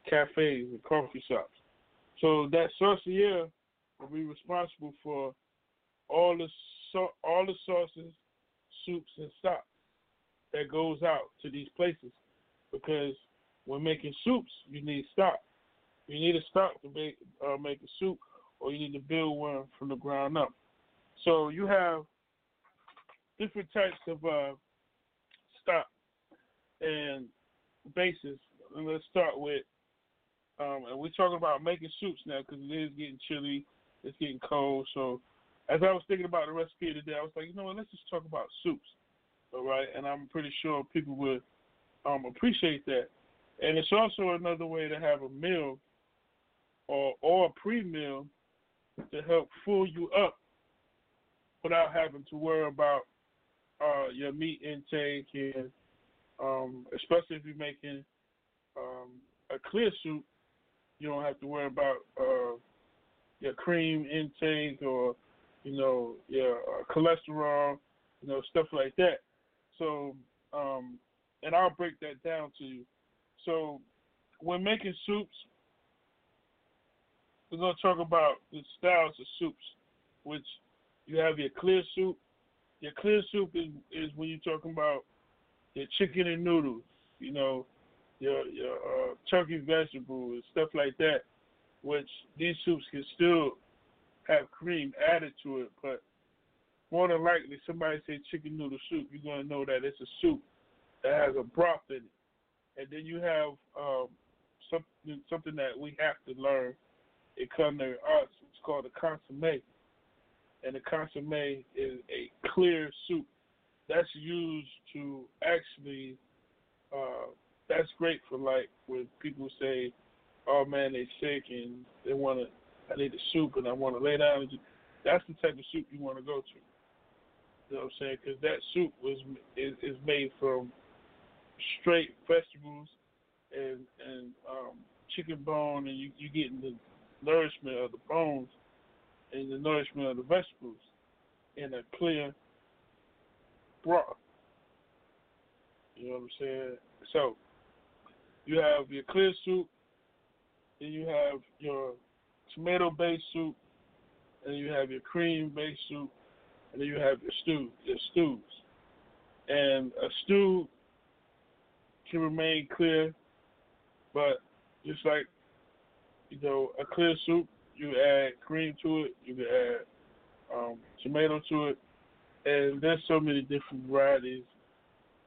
cafes and coffee shops. So that saucier will be responsible for all the so- all the sauces, soups, and stock that goes out to these places. Because when making soups, you need stock. You need a stock to make uh, make a soup, or you need to build one from the ground up. So you have different types of uh, stock and bases. And let's start with, um, and we're talking about making soups now because it is getting chilly, it's getting cold. So as I was thinking about the recipe today, I was like, you know what, let's just talk about soups, all right? And I'm pretty sure people would um, appreciate that. And it's also another way to have a meal or or a pre-meal to help full you up without having to worry about uh, your meat intake and um, especially if you're making um, a clear soup, you don't have to worry about uh, your cream intake or you know your uh, cholesterol, you know stuff like that. So, um, and I'll break that down to you. So, when making soups, we're gonna talk about the styles of soups, which you have your clear soup. Your clear soup is is when you're talking about your chicken and noodles, you know, your your uh, chunky vegetables stuff like that, which these soups can still have cream added to it, but more than likely somebody say chicken noodle soup, you're gonna know that it's a soup that has a broth in it. And then you have um, something something that we have to learn in culinary arts. It's called a consomme, and the consomme is a clear soup that's used to actually. Uh, that's great for like when people say, "Oh man, they sick and they want to. I need a soup and I want to lay down." That's the type of soup you want to go to. You know what I'm saying? Because that soup was is, is made from straight vegetables and and um, chicken bone, and you you getting the nourishment of the bones and the nourishment of the vegetables in a clear broth. You know what I'm saying? So you have your clear soup, then you have your tomato based soup, and you have your cream based soup, and then you have your stew, your stews. And a stew can remain clear, but just like you know, a clear soup, you add cream to it, you can add um, tomato to it, and there's so many different varieties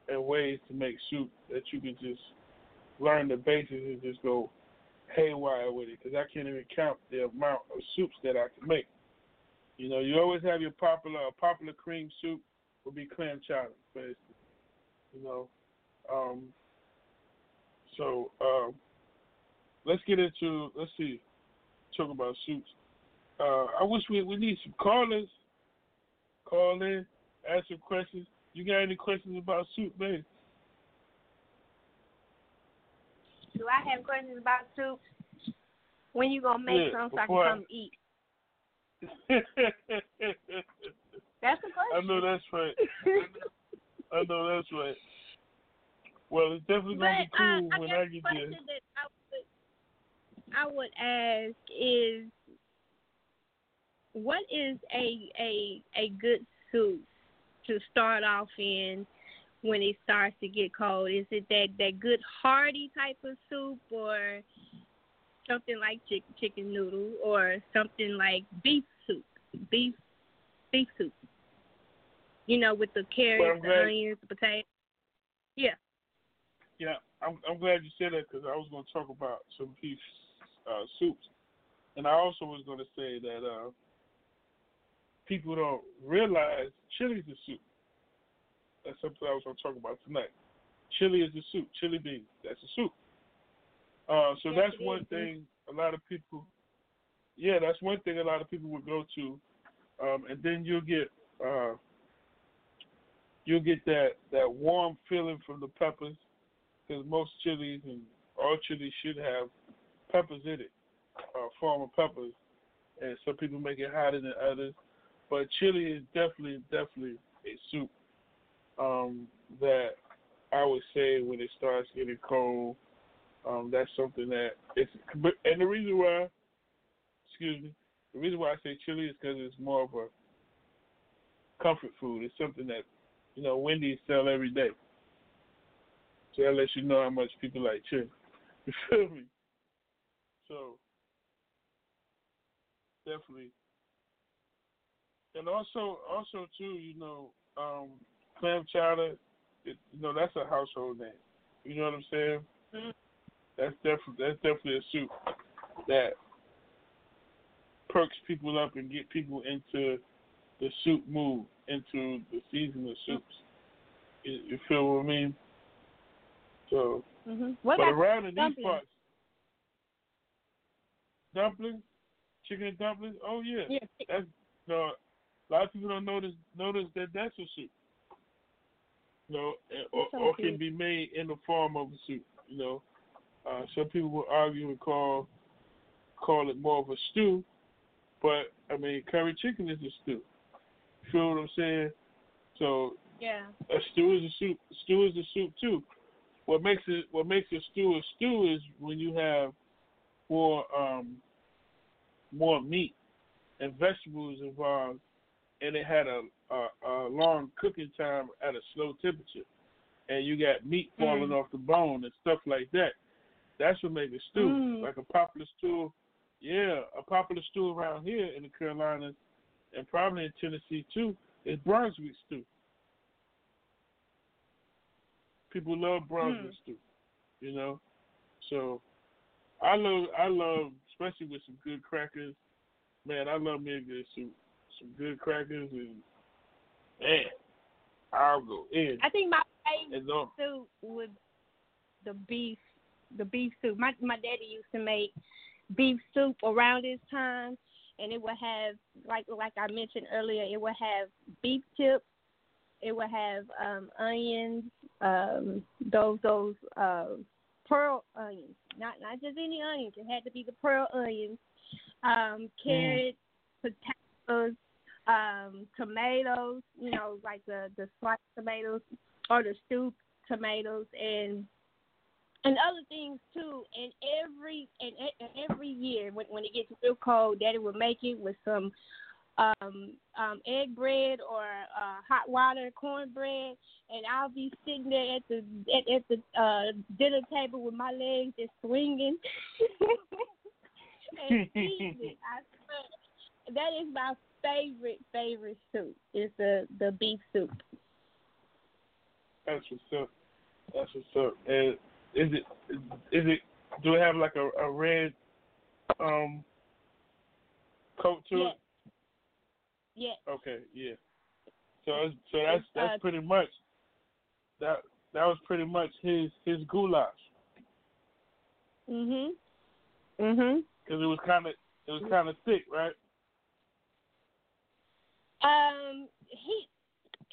and ways to make soup that you can just learn the basics and just go haywire with it. Because I can't even count the amount of soups that I can make. You know, you always have your popular a popular cream soup will be clam chowder, for instance. You know, um, so um, let's get into let's see, talk about soups. Uh, I wish we we need some callers. Call in, ask some questions. You got any questions about soup, babe? Do I have questions about soup? When you gonna make Yeah, some so I can I- come eat? That's the question. I know that's right. I know that's right. Well, it's definitely gonna be uh, cool I when I get there. I would, I would ask is, what is a a a good soup to start off in when it starts to get cold? Is it that that good hearty type of soup, or something like chicken chicken noodle, or something like beef soup, beef beef soup? You know, with the carrots, Well, the onions, the potatoes. Yeah. Yeah, I'm I'm glad you said that because I was going to talk about some beef uh, soups, and I also was going to say that uh, people don't realize chili is a soup. That's something I was going to talk about tonight. Chili is a soup. Chili beans. That's a soup. Uh, so Yes, that's one is. thing a lot of people. Yeah, that's one thing a lot of people would go to, um, and then you'll get uh, you'll get that that warm feeling from the peppers because most chilies and all chilies should have peppers in it, uh, form of peppers, and some people make it hotter than others. But chili is definitely, definitely a soup um, that I would say when it starts getting cold, um, that's something that it's. And the reason why, excuse me, the reason why I say chili is because it's more of a comfort food. It's something that you know Wendy's sell every day. So that lets you know how much people like chili. You feel me? So definitely. And also, also too, you know, um, clam chowder. It, you know, that's a household name. You know what I'm saying? Mhm. That's definitely that's definitely a soup that perks people up and get people into the soup mood, into the season of soups. You, you feel what I mean? So, hmm What but around in these dumplings? parts, dumplings, chicken and dumplings. Oh yeah, yeah, that's no. A lot of people don't notice notice that that's a soup. You know, or, so or can be made in the form of a soup. You know, uh, some people will argue and call call it more of a stew, but I mean, curry chicken is a stew. You feel what I'm saying? So yeah. a stew is a soup. Stew is a soup too. What makes it what makes a stew a stew is when you have more um more meat and vegetables involved, and it had a a, a long cooking time at a slow temperature, and you got meat falling Mm. off the bone and stuff like that. That's what makes a stew. Mm. Like a popular stew, yeah, a popular stew around here in the Carolinas and probably in Tennessee too is Brunswick stew. People love Brunswick stew, you know. So I love I love especially with some good crackers. Man, I love me a good soup. Some good crackers and man, I'll go in. I think my favorite soup would the beef, the beef soup. My my daddy used to make beef soup around this time, and it would have like like I mentioned earlier, it would have beef tips, it would have um onions, um those those uh pearl onions, not not just any onions. It had to be the pearl onions, um carrots, potatoes, um tomatoes, you know like the the sliced tomatoes or the stewed tomatoes and and other things too. And every and, and every year when when it gets real cold, Daddy would make it with some um um egg bread or uh hot water cornbread and I'll be sitting there at the at, at the uh dinner table with my legs just swinging and it. I. That is my favorite favorite soup. Is the the beef soup. that's what's up. That's what's up. And is it is it do it have like a, a red um coat to Yeah. it? Yeah. Okay, yeah. So so that's It's, uh, that's pretty much that that was pretty much his his goulash Mhm. Mhm. because it was kind of it was kind of thick, right? Um, he.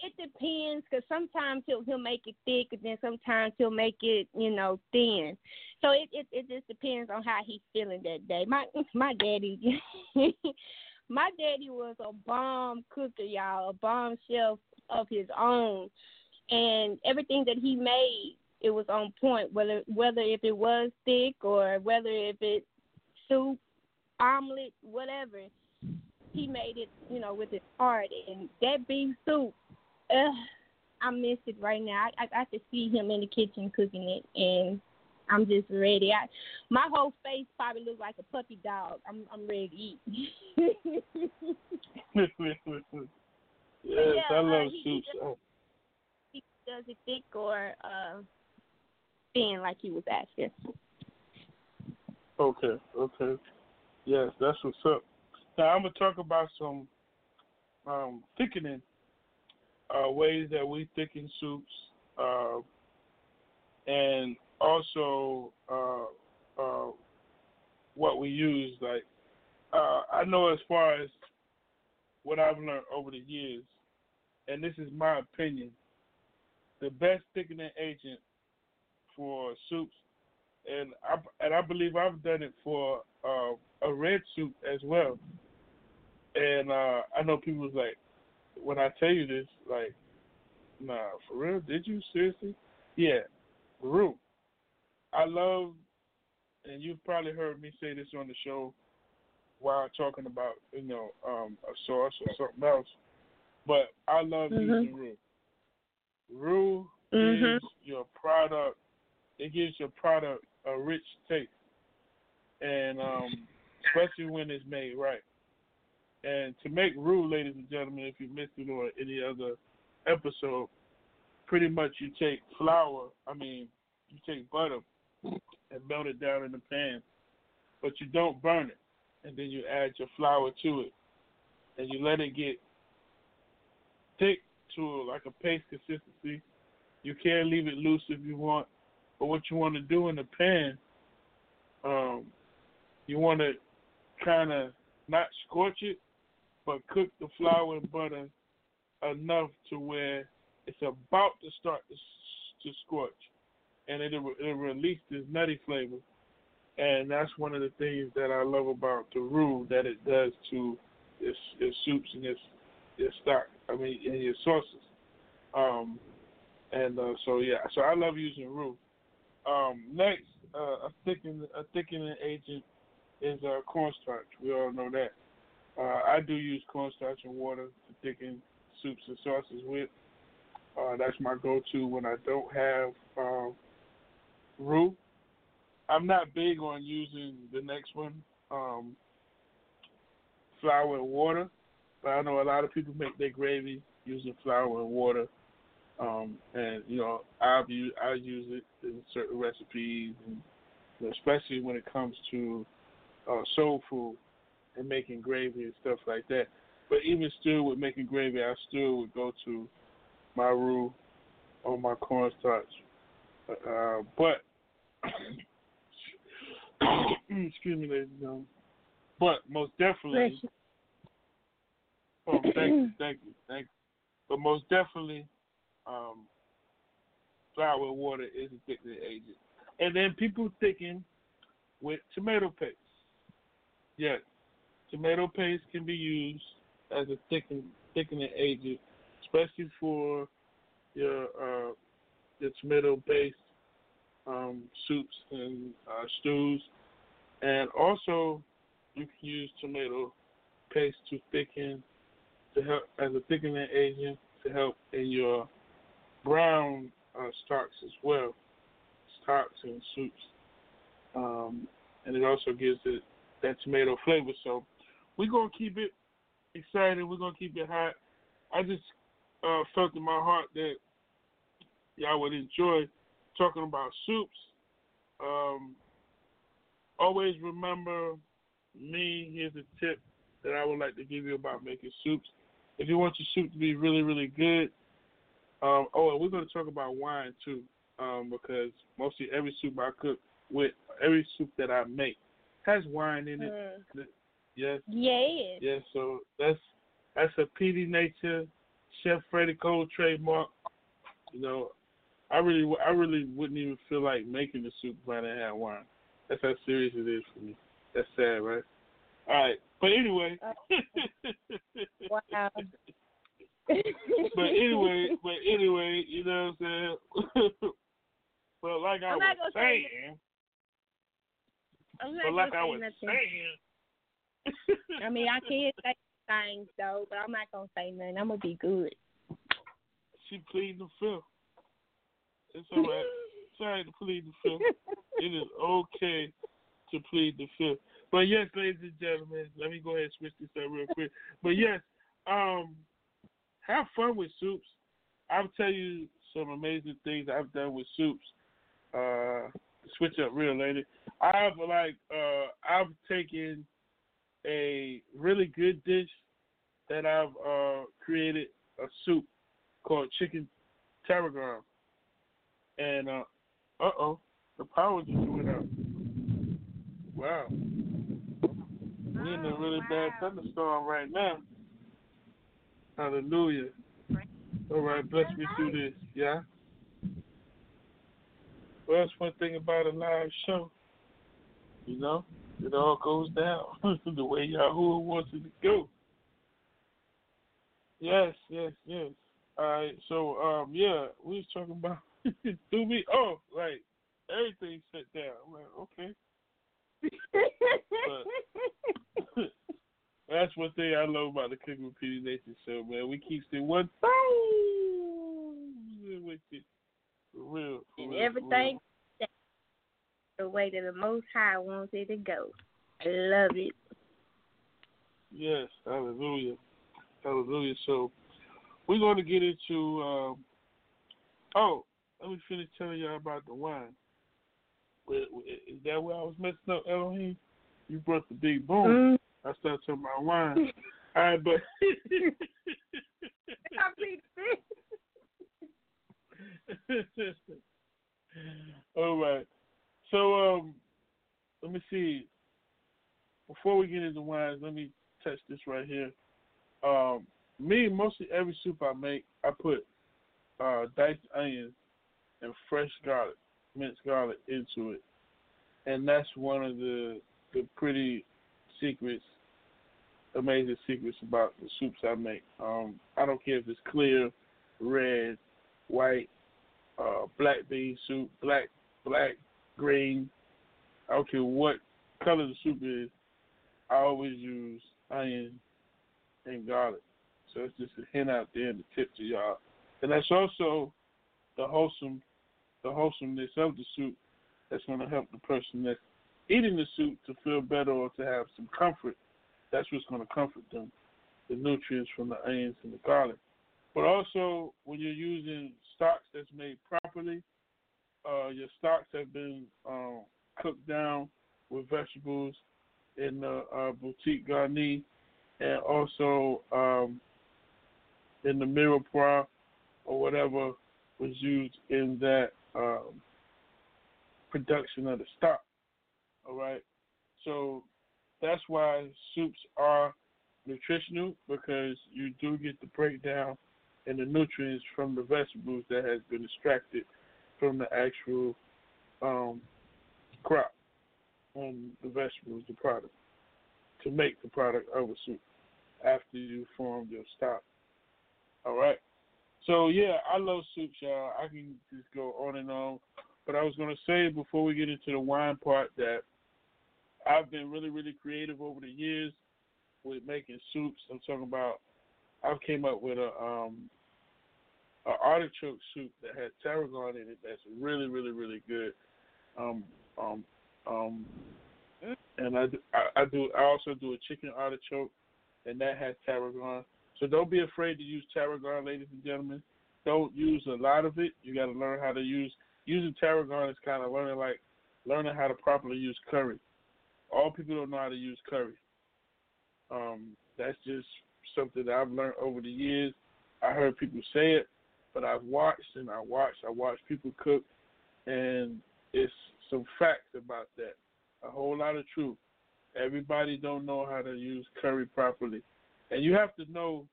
It depends, cause sometimes he'll he'll make it thick, and then sometimes he'll make it, you know, thin. So it it it just depends on how he's feeling that day. My my daddy, my daddy was a bomb cooker, y'all, a bomb chef of his own, and everything that he made, it was on point. Whether whether if it was thick or whether if it soup, omelet, whatever he made it, you know, with his heart. And that beef soup, uh, I miss it right now. I, I I can see him in the kitchen cooking it, and I'm just ready. I, my whole face probably looks like a puppy dog. I'm I'm ready to eat. yes, Yeah, I uh, love he- soups. he Oh, he does it thick or uh, thin, like he was asking. Okay, okay. Yes, that's what's up. Now I'm gonna talk about some um, thickening uh, ways that we thicken soups, uh, and also uh, uh, what we use. Like uh, I know as far as what I've learned over the years, and this is my opinion, the best thickening agent for soups, and I and I believe I've done it for uh, a red soup as well. And uh, I know people was like, when I tell you this, like, nah, for real? Did you seriously? Yeah, roux. I love, and you've probably heard me say this on the show while talking about you know um, a sauce or something else, but I love Mhm. using roux. Roux Mhm. gives your product, it gives your product a rich taste, and um, especially when it's made right. And to make roux, ladies and gentlemen, if you missed it or any other episode, pretty much you take flour, I mean, you take butter and melt it down in the pan, but you don't burn it. And then you add your flour to it. And you let it get thick to like a paste consistency. You can leave it loose if you want. But what you want to do in the pan, um, you want to kind of not scorch it, but cook the flour and butter enough to where it's about to start to, to scorch, and it'll, it'll release this nutty flavor. And that's one of the things that I love about the roux that it does to its, its soups and its, its stock. I mean, and your sauces. Um, and uh, so yeah, so I love using roux. Um, next, uh, a thickening a thickening agent is uh, cornstarch. We all know that. Uh, I do use cornstarch and water to thicken soups and sauces with. Uh, that's my go-to when I don't have uh, roux. I'm not big on using the next one, um, flour and water, but I know a lot of people make their gravy using flour and water. Um, and you know, I've used I use it in certain recipes, and especially when it comes to uh, soul food and making gravy and stuff like that. But even still, with making gravy, I still would go to my roux or my cornstarch. Uh, but excuse me, ladies and gentlemen. But most definitely, oh, thank you, thank you, thank you. But most definitely, um, flour and water is a thickening agent. And then people thicken with tomato paste. Yes, tomato paste can be used as a thicken, thickening agent, especially for your uh, your tomato based um, soups and uh, stews. And also, you can use tomato paste to thicken to help as a thickening agent to help in your brown uh, stocks as well, stocks and soups. Um, and it also gives it that tomato flavor. So we're gonna keep it exciting. We're gonna keep it hot. I just uh, felt in my heart that y'all would enjoy talking about soups. Um, always remember me. Here's a tip that I would like to give you about making soups. If you want your soup to be really, really good, um, oh, and we're going to talk about wine too, um, because mostly every soup I cook with, every soup that I make has wine in it. Mm. Yes, Yes. yes. So that's that's a Petey Nature Chef Freddie Cole trademark. You know, I really, I really wouldn't even feel like making the soup if I didn't have wine. That's how serious it is for me. That's sad, right? All right, but anyway. Uh, wow. but anyway, but anyway, you know what I'm saying. but like I I'm was not gonna say saying, I'm but like I was saying. I mean, I can't say things though, but I'm not gonna say nothing. I'm gonna be good. she pleading the fifth. It's all right. It's all right to plead the fifth. it is okay to plead the fifth. But yes, ladies and gentlemen, let me go ahead and switch this up real quick. But yes, um, have fun with soups. I'll tell you some amazing things I've done with soups. Uh, switch up real lady. I've like uh, I've taken a really good dish that I've uh, created a soup called chicken tarragon. And uh uh oh, the power just went out. Wow. We're in a really bad thunderstorm right now. Hallelujah. All right, bless me through this, yeah? Well, that's one thing about a live show. You know, it all goes down the way Yahuah wants it to go. Yes, yes, yes. All right. So, um, yeah, we was talking about do me. Oh, right. Everything set down. I'm like, okay. That's one thing I love about the Cooking Petey Nature show, man. We keep it one thousand with it. For real. For and real, everything the way that the Most High wants it to go. I love it. Yes, hallelujah. Hallelujah. So we're going to get into. Um, oh, let me finish telling y'all about the wine. Is that where I was messing up, Elohim? You brought the big boom. Mm. I started talking about wine. All right, but all right. So um, let me see. Before we get into wines, let me touch this right here. Um, me, mostly every soup I make, I put uh, diced onions and fresh garlic, minced garlic into it, and that's one of the the pretty secrets, amazing secrets about the soups I make. Um, I don't care if it's clear, red, white, uh, black bean soup, black, black, green. I don't care what color the soup is. I always use onion and garlic. So it's just a hint out there in the tip to y'all. And that's also the wholesome, the wholesomeness of the soup that's going to help the person that's eating the soup to feel better or to have some comfort. That's what's going to comfort them, the nutrients from the onions and the garlic. But also, when you're using stocks that's made properly, uh, your stocks have been um, cooked down with vegetables in the uh, bouquet garni, and also um, in the mirepoix or whatever was used in that um, production of the stock. All right, so that's why soups are nutritional because you do get the breakdown and the nutrients from the vegetables that has been extracted from the actual um, crop and the vegetables, the product, to make the product of a soup after you form your stock. All right. So yeah, I love soups, y'all. I can just go on and on, but I was gonna say before we get into the wine part that I've been really, really creative over the years with making soups. I'm talking about I've came up with a um a artichoke soup that has tarragon in it that's really, really, really good. Um um um and I do, I, I do I also do a chicken artichoke and that has tarragon. So don't be afraid to use tarragon, ladies and gentlemen. Don't use a lot of it. You got to learn how to use using tarragon is kind of learning like learning how to properly use curry. All people don't know how to use curry. Um, that's just something that I've learned over the years. I heard people say it, but I've watched and I watched. I watched people cook, and it's some facts about that. A whole lot of truth. Everybody don't know how to use curry properly, and you have to know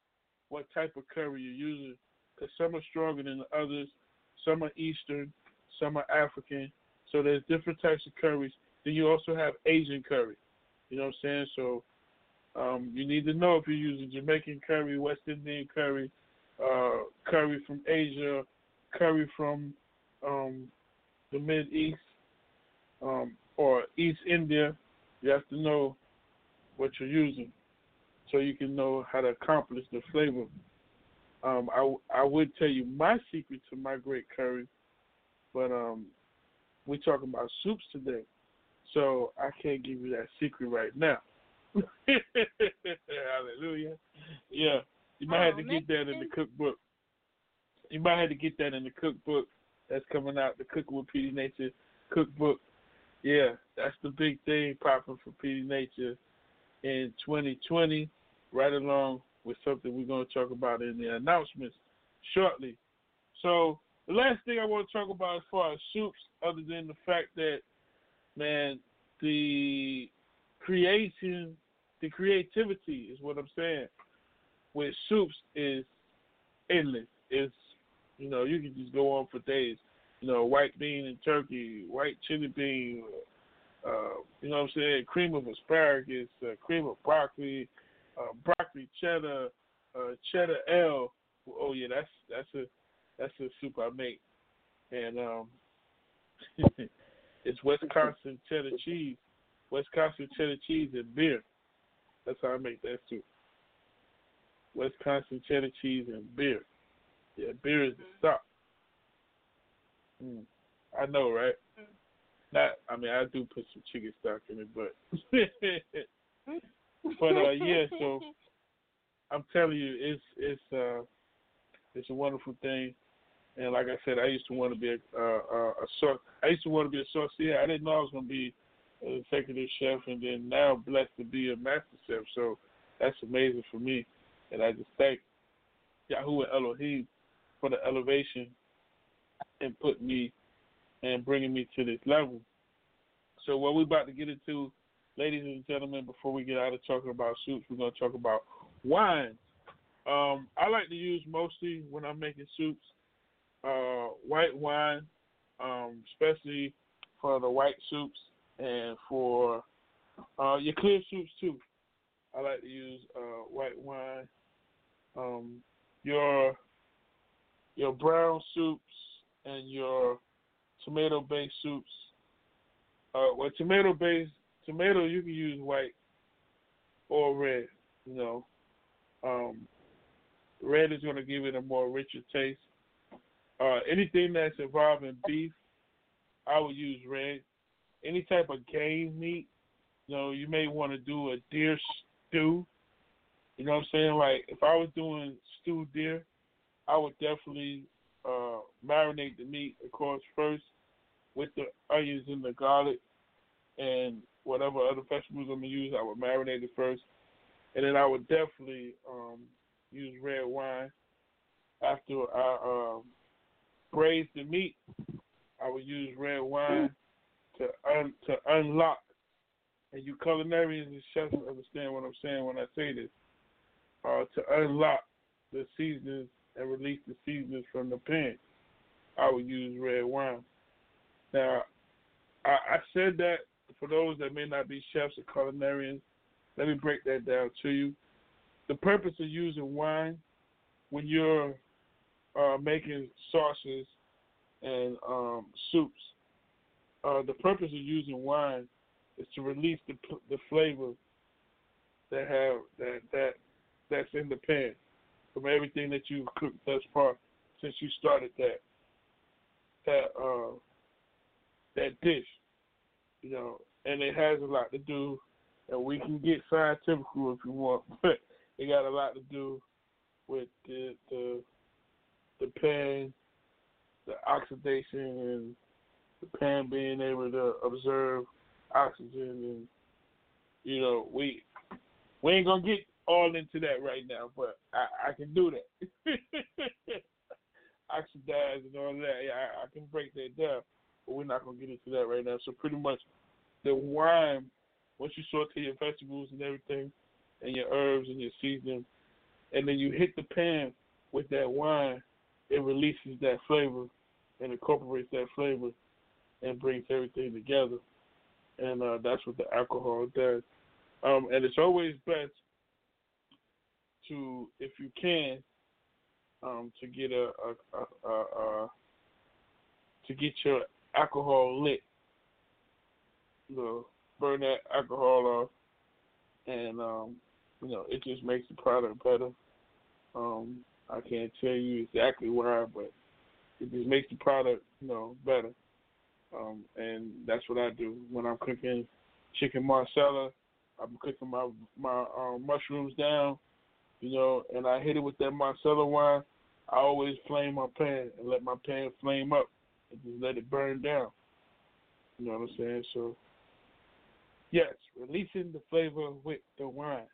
what type of curry you're using, because some are stronger than the others. Some are Eastern, some are African. So there's different types of curries. Then you also have Asian curry. You know what I'm saying? So um, you need to know if you're using Jamaican curry, West Indian curry, uh, curry from Asia, curry from um, the Mid East, um, or East India. You have to know what you're using so you can know how to accomplish the flavor. Um, I, I would tell you my secret to my great curry, but um, we're talking about soups today, so I can't give you that secret right now. Hallelujah. Yeah, you might have to um, get that in the cookbook. You might have to get that in the cookbook that's coming out, the Cooking with Petey Nature cookbook. Yeah, that's the big thing popping for Petey Nature in 2020, right along with something we're going to talk about in the announcements shortly. So the last thing I want to talk about as far as soups, other than the fact that, man, the creation, the creativity is what I'm saying with soups is endless. It's you know you can just go on for days. you know, white bean and turkey, white chili bean, uh, you know what I'm saying, cream of asparagus, uh, cream of broccoli, uh, broccoli cheddar, uh, cheddar L. Oh yeah, that's that's a that's a soup I make, and um, it's Wisconsin cheddar cheese, Wisconsin cheddar cheese and beer. That's how I make that soup. Wisconsin cheddar cheese and beer. Yeah, beer is the stock. Mm. I know, right? Not, I mean, I do put some chicken stock in it, but, but uh, yeah. So I'm telling you, it's it's uh, it's a wonderful thing. And like I said, I used to want to be a uh, a. I used to want to be a saucier. I didn't know I was going to be an executive chef, and then now blessed to be a master chef. So that's amazing for me, and I just thank Yahweh and Elohim for the elevation and putting me and bringing me to this level. So what we're about to get into, ladies and gentlemen, before we get out of talking about soups, we're going to talk about wines. Um, I like to use mostly when I'm making soups, uh, white wine, um, especially for the white soups and for uh, your clear soups too. I like to use uh, white wine. Um, your your brown soups and your tomato based soups. Uh, well, tomato based tomato you can use white or red. You know, um, red is going to give it a more richer taste. Uh, anything that's involving beef, I would use red. Any type of game meat, you know, you may want to do a deer stew. You know what I'm saying? Like if I was doing stewed deer, I would definitely uh, marinate the meat, of course, first with the onions and the garlic and whatever other vegetables I'm gonna use. I would marinate it first, and then I would definitely um, use red wine after I um, braise the meat. I would use red wine to un- to unlock. And you culinarians and chefs understand what I'm saying when I say this. Uh, to unlock the seasonings and release the seasonings from the pan, I would use red wine. Now, I, I said that for those that may not be chefs or culinarians, let me break that down to you. The purpose of using wine when you're uh, making sauces and um, soups, uh, the purpose of using wine is to release the the flavor that have that that that's in the pan from everything that you've cooked thus far since you started that that uh that dish, you know, and it has a lot to do, and we can get scientific if you want, but it got a lot to do with the the the pan, the oxidation, and the pan being able to observe oxygen, and you know, we we ain't gonna get all into that right now, but I, I can do that. Oxidize and all that, yeah, I, I can break that down but we're not gonna get into that right now. So pretty much the wine, once you saute your vegetables and everything, and your herbs and your seasoning, and then you hit the pan with that wine, it releases that flavor and incorporates that flavor and brings everything together. And uh, that's what the alcohol does. Um, and it's always best to, if you can, um, to get a, a, a, a, to get your alcohol lit. You know, burn that alcohol off, and um, you know it just makes the product better. Um, I can't tell you exactly why, but it just makes the product you know better. Um, and that's what I do when I'm cooking chicken marsala. I'm cooking my my um, mushrooms down, you know, and I hit it with that marsala wine. I always flame my pan and let my pan flame up and just let it burn down. You know what I'm saying? So, yes, releasing the flavor with the wine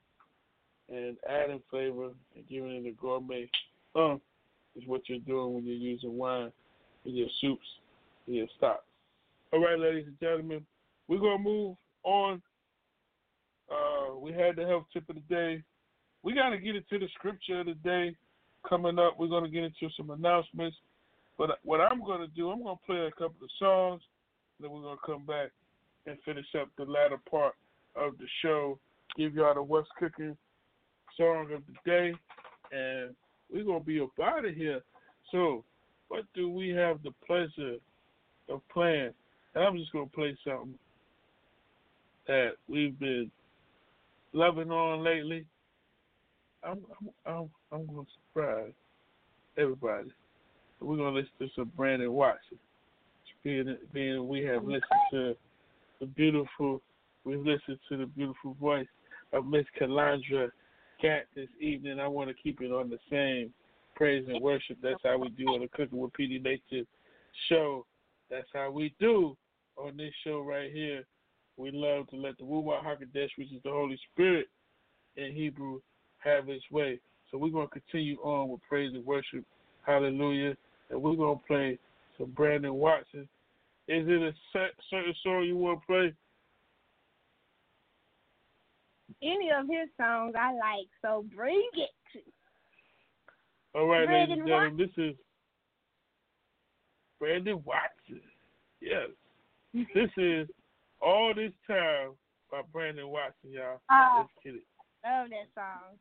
and adding flavor and giving it a gourmet um is what you're doing when you're using wine in your soups and your stocks. All right, ladies and gentlemen, we're gonna move on. Uh, we had the health tip of the day. We got to get into the scripture of the day coming up. We're gonna get into some announcements But what I'm going to do, I'm going to play a couple of songs, then we're going to come back and finish up the latter part of the show. Give y'all the What's Cooking song of the day, and we're going to be up out of here. So, what do we have the pleasure of playing? And I'm just going to play something that we've been loving on lately. I'm I'm I'm, I'm going to surprise everybody. We're going to listen to some Brandon Watson. Being being we have listened to the beautiful, we've listened to the beautiful voice of Miss Calandra Gantt this evening. I want to keep it on the same praise and worship. That's how we do on the Cooking with Petey Nature show. That's how we do on this show right here. We love to let the Ruach Hakodesh, which is the Holy Spirit in Hebrew, have its way. So we're going to continue on with praise and worship. Hallelujah. And we're going to play some Brandon Watson. Is it a certain song you want to play? Any of his songs I like, so bring it. All right, Brandon ladies and gentlemen, this is Brandon Watson. Yes. this is All This Time by Brandon Watson, y'all. Oh. Let's get it. Love that song.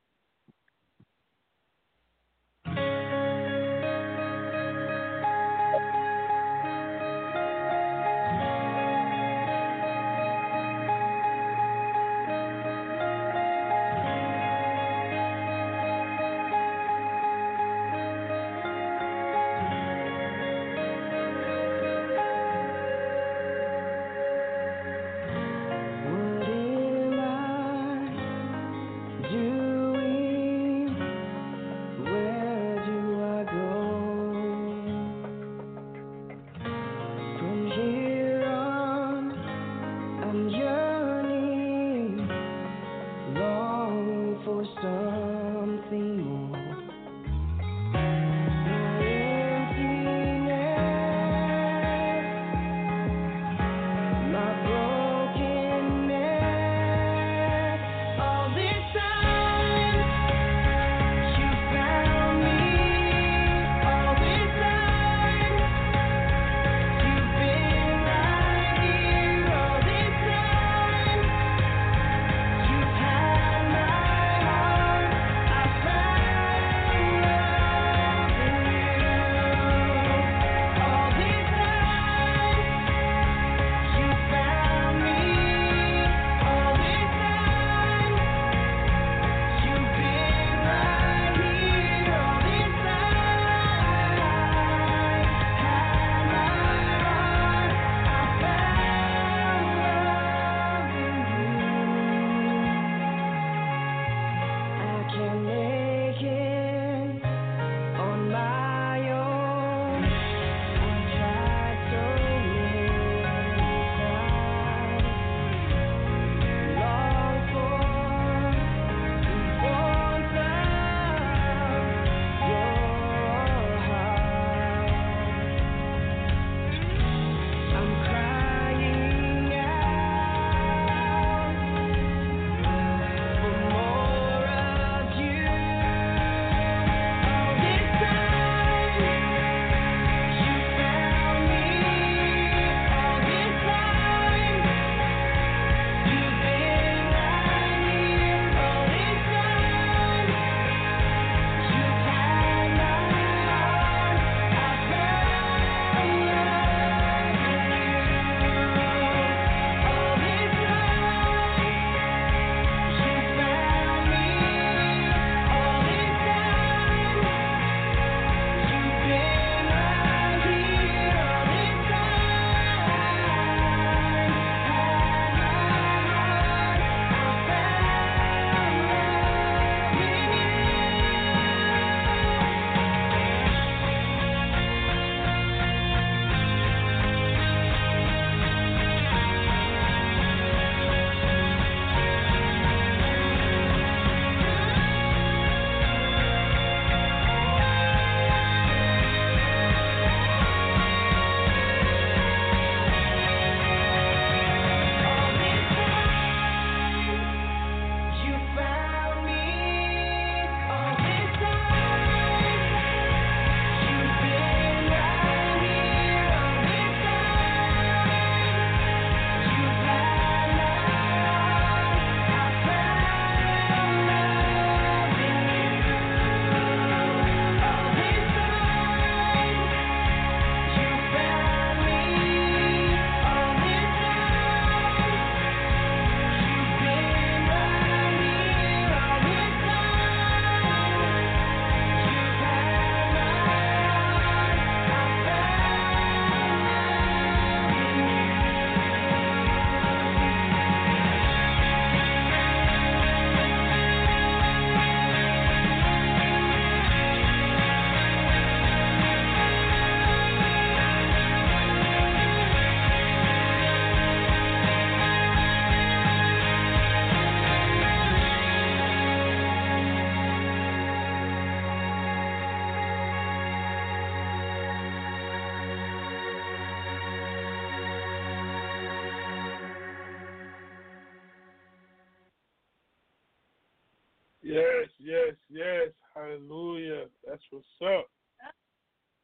Yes, yes, yes. Hallelujah. That's what's up.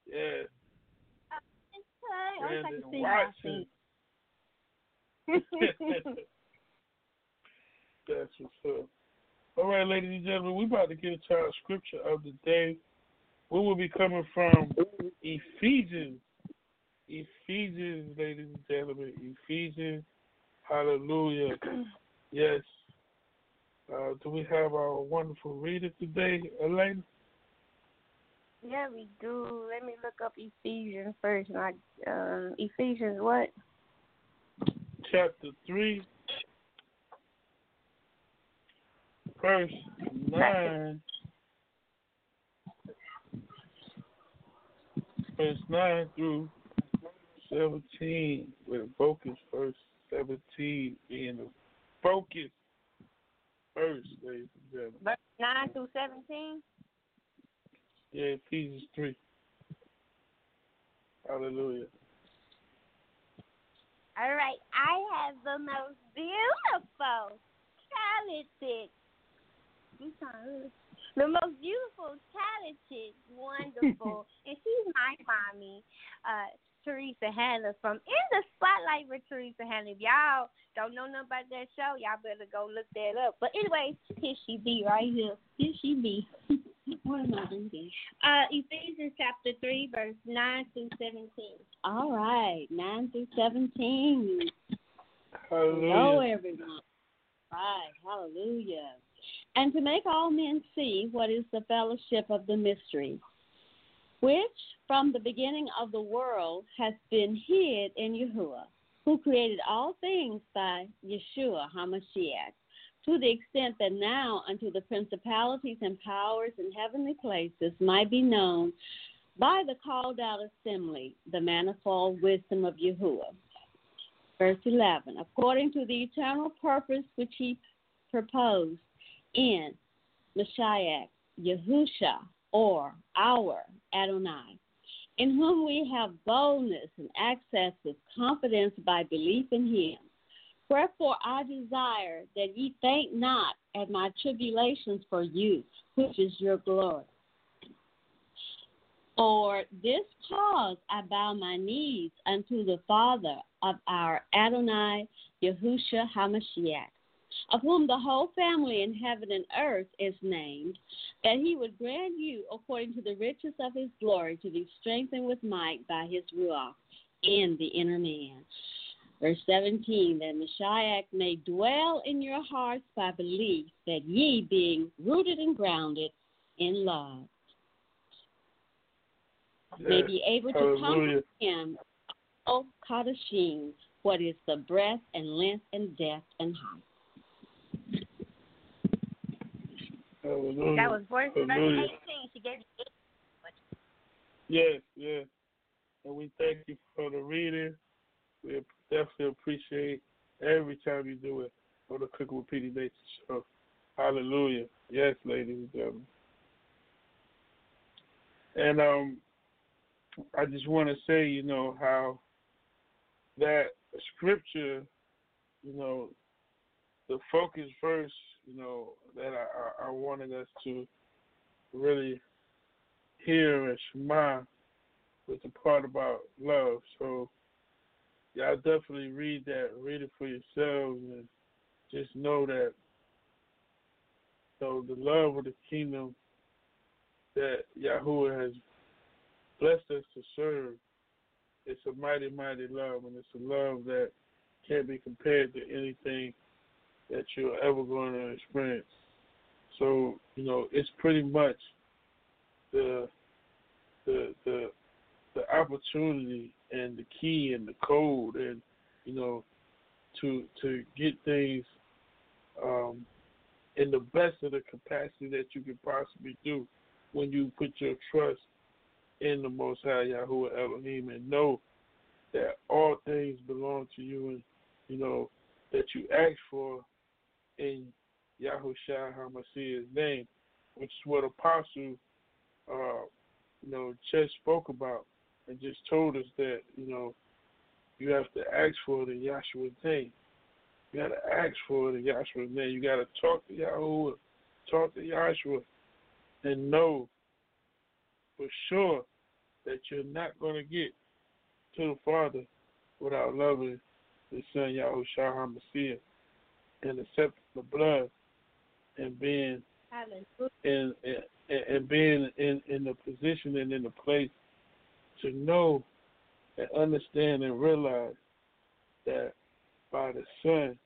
Yes. Okay, Brandon to see Watson. That's what's up. All right, ladies and gentlemen, we're about to get into our scripture of the day. We will be coming from Ephesians. Ephesians, ladies and gentlemen. Ephesians. Hallelujah. Yes. Uh, do we have our wonderful reader today, Elaine? yeah, we do. Let me look up Ephesians first. Not uh, Ephesians what? Chapter 3, verse 9. Verse 9 through 17, with focus, verse 17 being the focus verse, ladies and gentlemen. Verse nine through seventeen. Yeah, Ephesians 3. Hallelujah. All right, I have the most beautiful, talented, I'm the most beautiful, talented, wonderful, and she's my mommy, uh, Teresa Hannah from In the Spotlight with Teresa Hannah. If y'all don't know nothing about that show, y'all better go look that up. But anyway, here she be right here. Here she be. what am I reading? Uh, Ephesians chapter 3, verse 9 through 17. All right, 9 through 17. Hallelujah. Hello, everyone. Right, hallelujah. And to make all men see what is the fellowship of the mystery, which from the beginning of the world has been hid in Yahuah, who created all things by Yeshua HaMashiach, to the extent that now unto the principalities and powers in heavenly places might be known by the called out assembly the manifold wisdom of Yahuah. Verse 11, according to the eternal purpose which he proposed in Mashiach, Yahusha, or our Adonai, in whom we have boldness and access with confidence by belief in him. Wherefore I desire that ye faint not at my tribulations for you, which is your glory. For this cause I bow my knees unto the Father of our Adonai Yahusha HaMashiach, of whom the whole family in heaven and earth is named, that he would grant you, according to the riches of his glory, to be strengthened with might by his Ruach in the inner man. Verse 17, that Mashiach may dwell in your hearts by belief, that ye, being rooted and grounded in love, may be able to Hallelujah. comprehend, O Kadashim, what is the breadth and length and depth and height. Hallelujah. That was verse Hallelujah. 18. She gave you. Yes, yes. And we thank you for the reading. We definitely appreciate every time you do it on the Cooking with Petey Nature show. Hallelujah. Yes, ladies and gentlemen. And um, I just want to say, you know, how that scripture, you know, the focus verse, you know, that I, wanted us to really hear and shema with the part about love. So y'all definitely read that, read it for yourselves, and just know that so the love of the kingdom that Yahuah has blessed us to serve, it's a mighty, mighty love, and it's a love that can't be compared to anything that you're ever going to experience. So, you know, it's pretty much the the the the opportunity and the key and the code and you know to to get things um in the best of the capacity that you can possibly do when you put your trust in the Most High Yahuah Elohim and know that all things belong to you and you know that you ask for in Yahushua HaMashiach's name, which is what Apostle uh, you know, just spoke about and just told us that, you know, you have to ask for it in Yahshua's name. You gotta ask for it in Yahshua's name. You gotta talk to Yahuah talk to Yahshua and know for sure that you're not going to get to the Father without loving the Son Yahushua HaMashiach and accepting the blood and being Hallelujah. in, in and being in, in the position and in the place to know and understand and realize that by the Son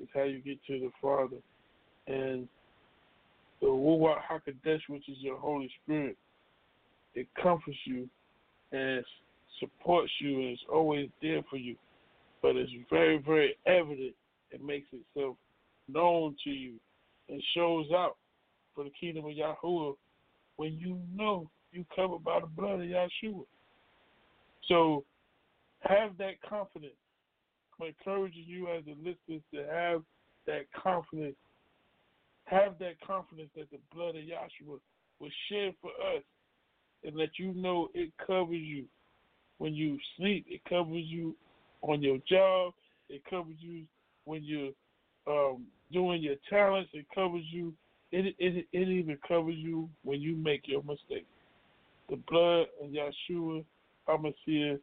is how you get to the Father. And the Ruach HaKodesh, which is your Holy Spirit, it comforts you and supports you and is always there for you. But it's very, very evident. It makes itself known to you and shows out for the kingdom of Yahuah when you know you covered by the blood of Yahshua. So have that confidence. I'm encouraging you as a listener to have that confidence. Have that confidence that the blood of Yahshua was shed for us and that you know it covers you when you sleep. It covers you on your job. It covers you when you're um, doing your talents. It covers you. It, it it even covers you when you make your mistake. The blood of Yahshua Hamashiach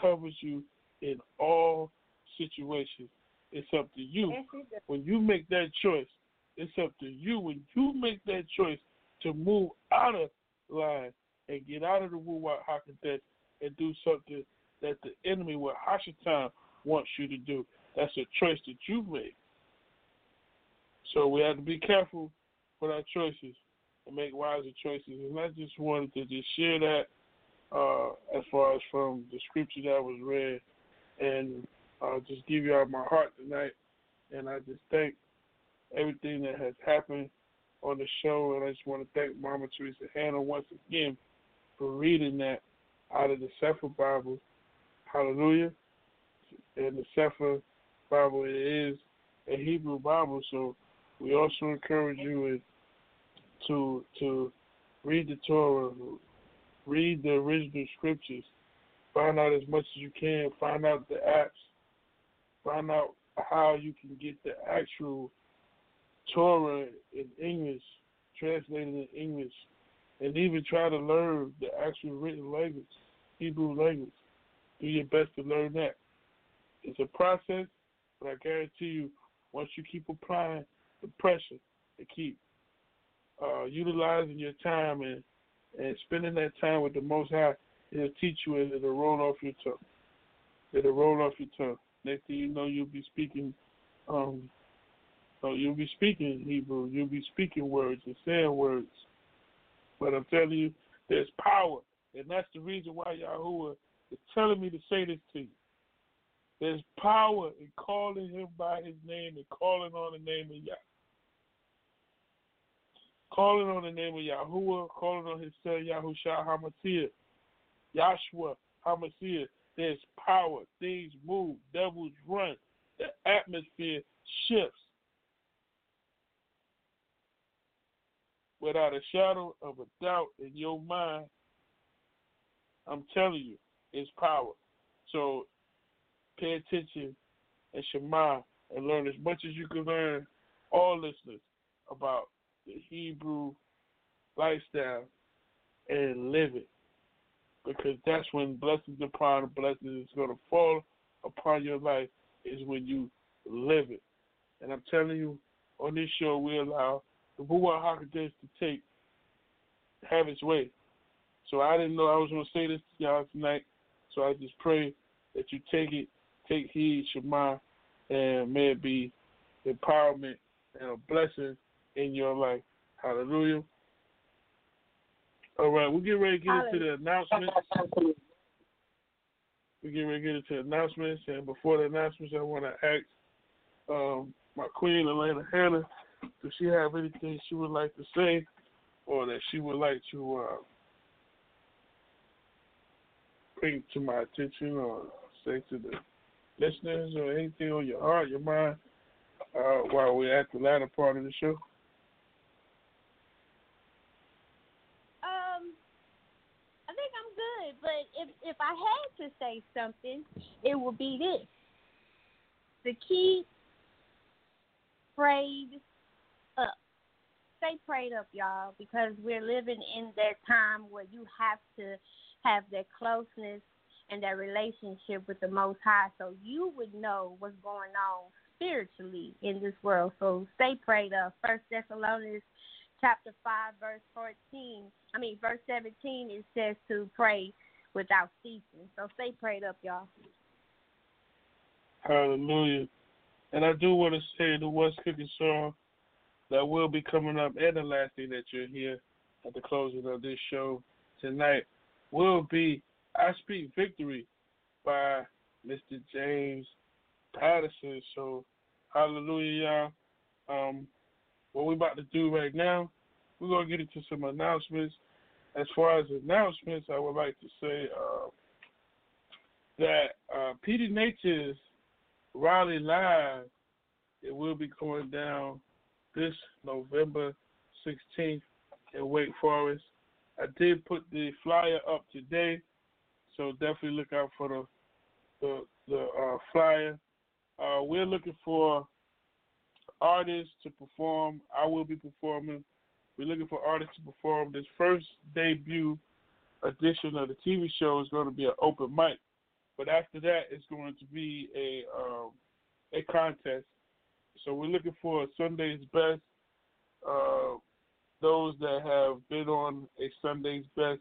covers you in all situations. It's up to you. Yes, it does. When you make that choice, it's up to you. When you make that choice to move out of line and get out of the Ruach HaKodesh and do something that the enemy with Hashatan wants you to do. That's a choice that you make. So we have to be careful with our choices and make wiser choices. And I just wanted to just share that uh, as far as from the scripture that was read and uh, just give you out my heart tonight. And I just thank everything that has happened on the show. And I just want to thank Mama Teresa Hannah once again for reading that out of the Sefer Bible. Hallelujah. And the Sefer Bible is a Hebrew Bible, so we also encourage you to to read the Torah, read the original scriptures, find out as much as you can, find out the apps, find out how you can get the actual Torah in English, translated in English, and even try to learn the actual written language, Hebrew language. Do your best to learn that. It's a process, but I guarantee you, once you keep applying the pressure to keep uh, utilizing your time and, and spending that time with the Most High, it'll teach you and it'll roll off your tongue. It'll roll off your tongue. Next thing you know, you'll be speaking. Um, so you'll be speaking Hebrew. You'll be speaking words and saying words. But I'm telling you, there's power, and that's the reason why Yahuah is telling me to say this to you. There's power in calling him by his name and calling on the name of Yah. Calling on the name of Yahuah, calling on his son Yahushua Hamashiach, Yahshua Hamashiach. There's power. Things move. Devils run. The atmosphere shifts. Without a shadow of a doubt in your mind, I'm telling you, it's power. So pay attention and Shema and learn as much as you can learn, all listeners, about the Hebrew lifestyle and live it. Because that's when blessings upon blessings is going to fall upon your life, is when you live it. And I'm telling you, on this show, we allow the Ruach HaKodesh to take, have its way. So I didn't know I was going to say this to y'all tonight. So I just pray that you take it, take heed, Shema, and may it be empowerment and a blessing in your life. Hallelujah. All right, we're getting ready to get into the announcements. We're getting ready to get into announcements. And before the announcements, I want to ask um, my queen, Alana Hannah, does she have anything she would like to say or that she would like to uh, bring to my attention or say to the listeners or anything on your heart, your mind, uh, while we're at the latter part of the show? Um, I think But if if I had to say something, it would be this: the key prayed up. stay prayed up, y'all, because we're living in that time where you have to have that closeness and that relationship with the Most High, so you would know what's going on spiritually in this world. So stay prayed up. First Thessalonians chapter five, verse fourteen. I mean, verse seventeen. It says to pray without ceasing. So stay prayed up, y'all. Hallelujah. And I do want to say the West Cooking song that will be coming up and the last thing that you'll hear at the closing of this show tonight will be I Speak Victory by Mr. James Patterson. So hallelujah, y'all. Um, what we're about to do right now, we're gonna get into some announcements. As far as announcements, I would like to say uh, that uh, Petey Nature's Raleigh Live, it will be going down this November 16th in Wake Forest. I did put the flyer up today, so definitely look out for the the, the uh, flyer. Uh, we're looking for artists to perform. I will be performing. We're looking for artists to perform. This first debut edition of the TV show is going to be an open mic, but after that, it's going to be a um, a contest. So we're looking for Sunday's best. Uh, those that have been on a Sunday's best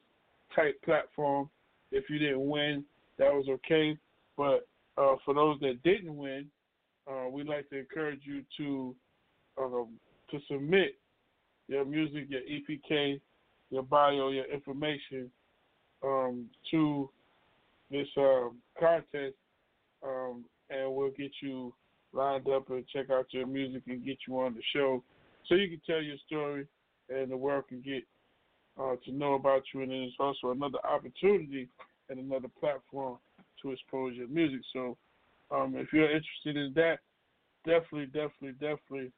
type platform. If you didn't win, that was okay. But uh, for those that didn't win, uh, we'd like to encourage you to um, to submit your music, your EPK, your bio, your information um, to this um, contest, um, and we'll get you lined up and check out your music and get you on the show so you can tell your story and the world can get uh, to know about you. And it's also another opportunity and another platform to expose your music. So um, if you're interested in that, definitely, definitely, definitely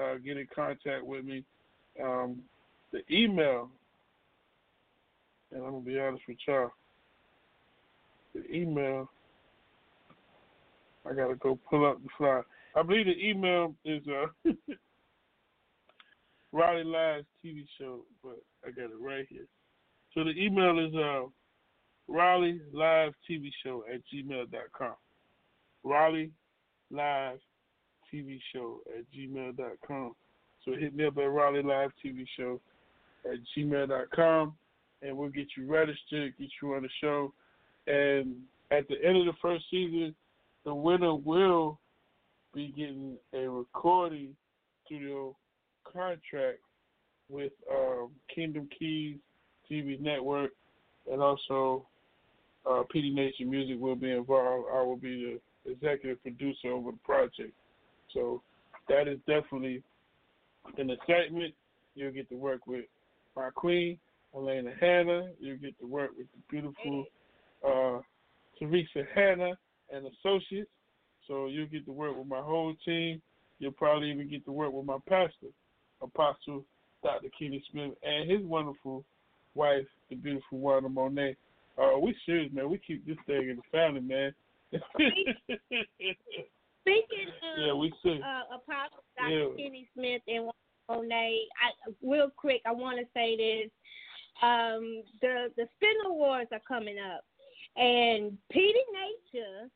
uh, get in contact with me. Um, the email, and I'm gonna be honest with y'all. The email, I gotta go pull up the flyer. I believe the email is uh, Raleigh Live's TV show, but I got it right here. So the email is uh, Raleigh Live TV Show at gmail.com. Raleigh Live TV Show at gmail.com. So hit me up at Raleigh Live TV Show at gmail.com and we'll get you registered, get you on the show. And at the end of the first season, the winner will be getting a recording studio contract with um, Kingdom Keys TV network, and also uh, PD Nation Music will be involved. I will be the executive producer over the project. So that is definitely an excitement. You'll get to work with my queen, Alana Hannah. You'll get to work with the beautiful uh, Teresa Hannah and associates. So you'll get to work with my whole team. You'll probably even get to work with my pastor, Apostle Dr. Kenny Smith, and his wonderful wife, the beautiful Wanda Monet. Uh, we serious, man. We keep this thing in the family, man. Speaking of yeah, we see. uh, Apostle Dr. Yeah. Kenny Smith and Monet, I, real quick, I want to say this. Um, the the Spin Awards are coming up, and Petey Nature,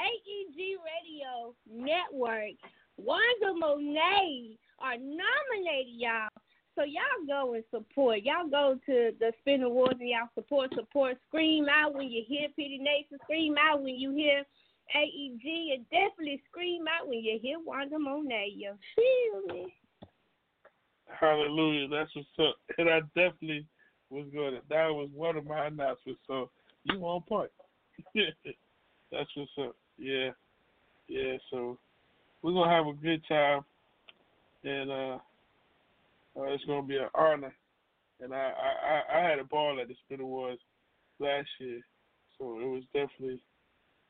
AEG Radio Network, Wanda Monet are nominated, y'all. So y'all go and support. Y'all go to the Spin Awards and y'all support, support. Scream out when you hear Petey Nature. Scream out when you hear AEG, and definitely scream out when you hear Wanda Monet. You feel me? Hallelujah. That's what's up. And I definitely was going to, that was one of my announcements. So you on point. That's what's up. Yeah. Yeah. So we're going to have a good time. And uh, uh, it's going to be an honor. And I, I, I had a ball at the Spin Awards last year. So it was definitely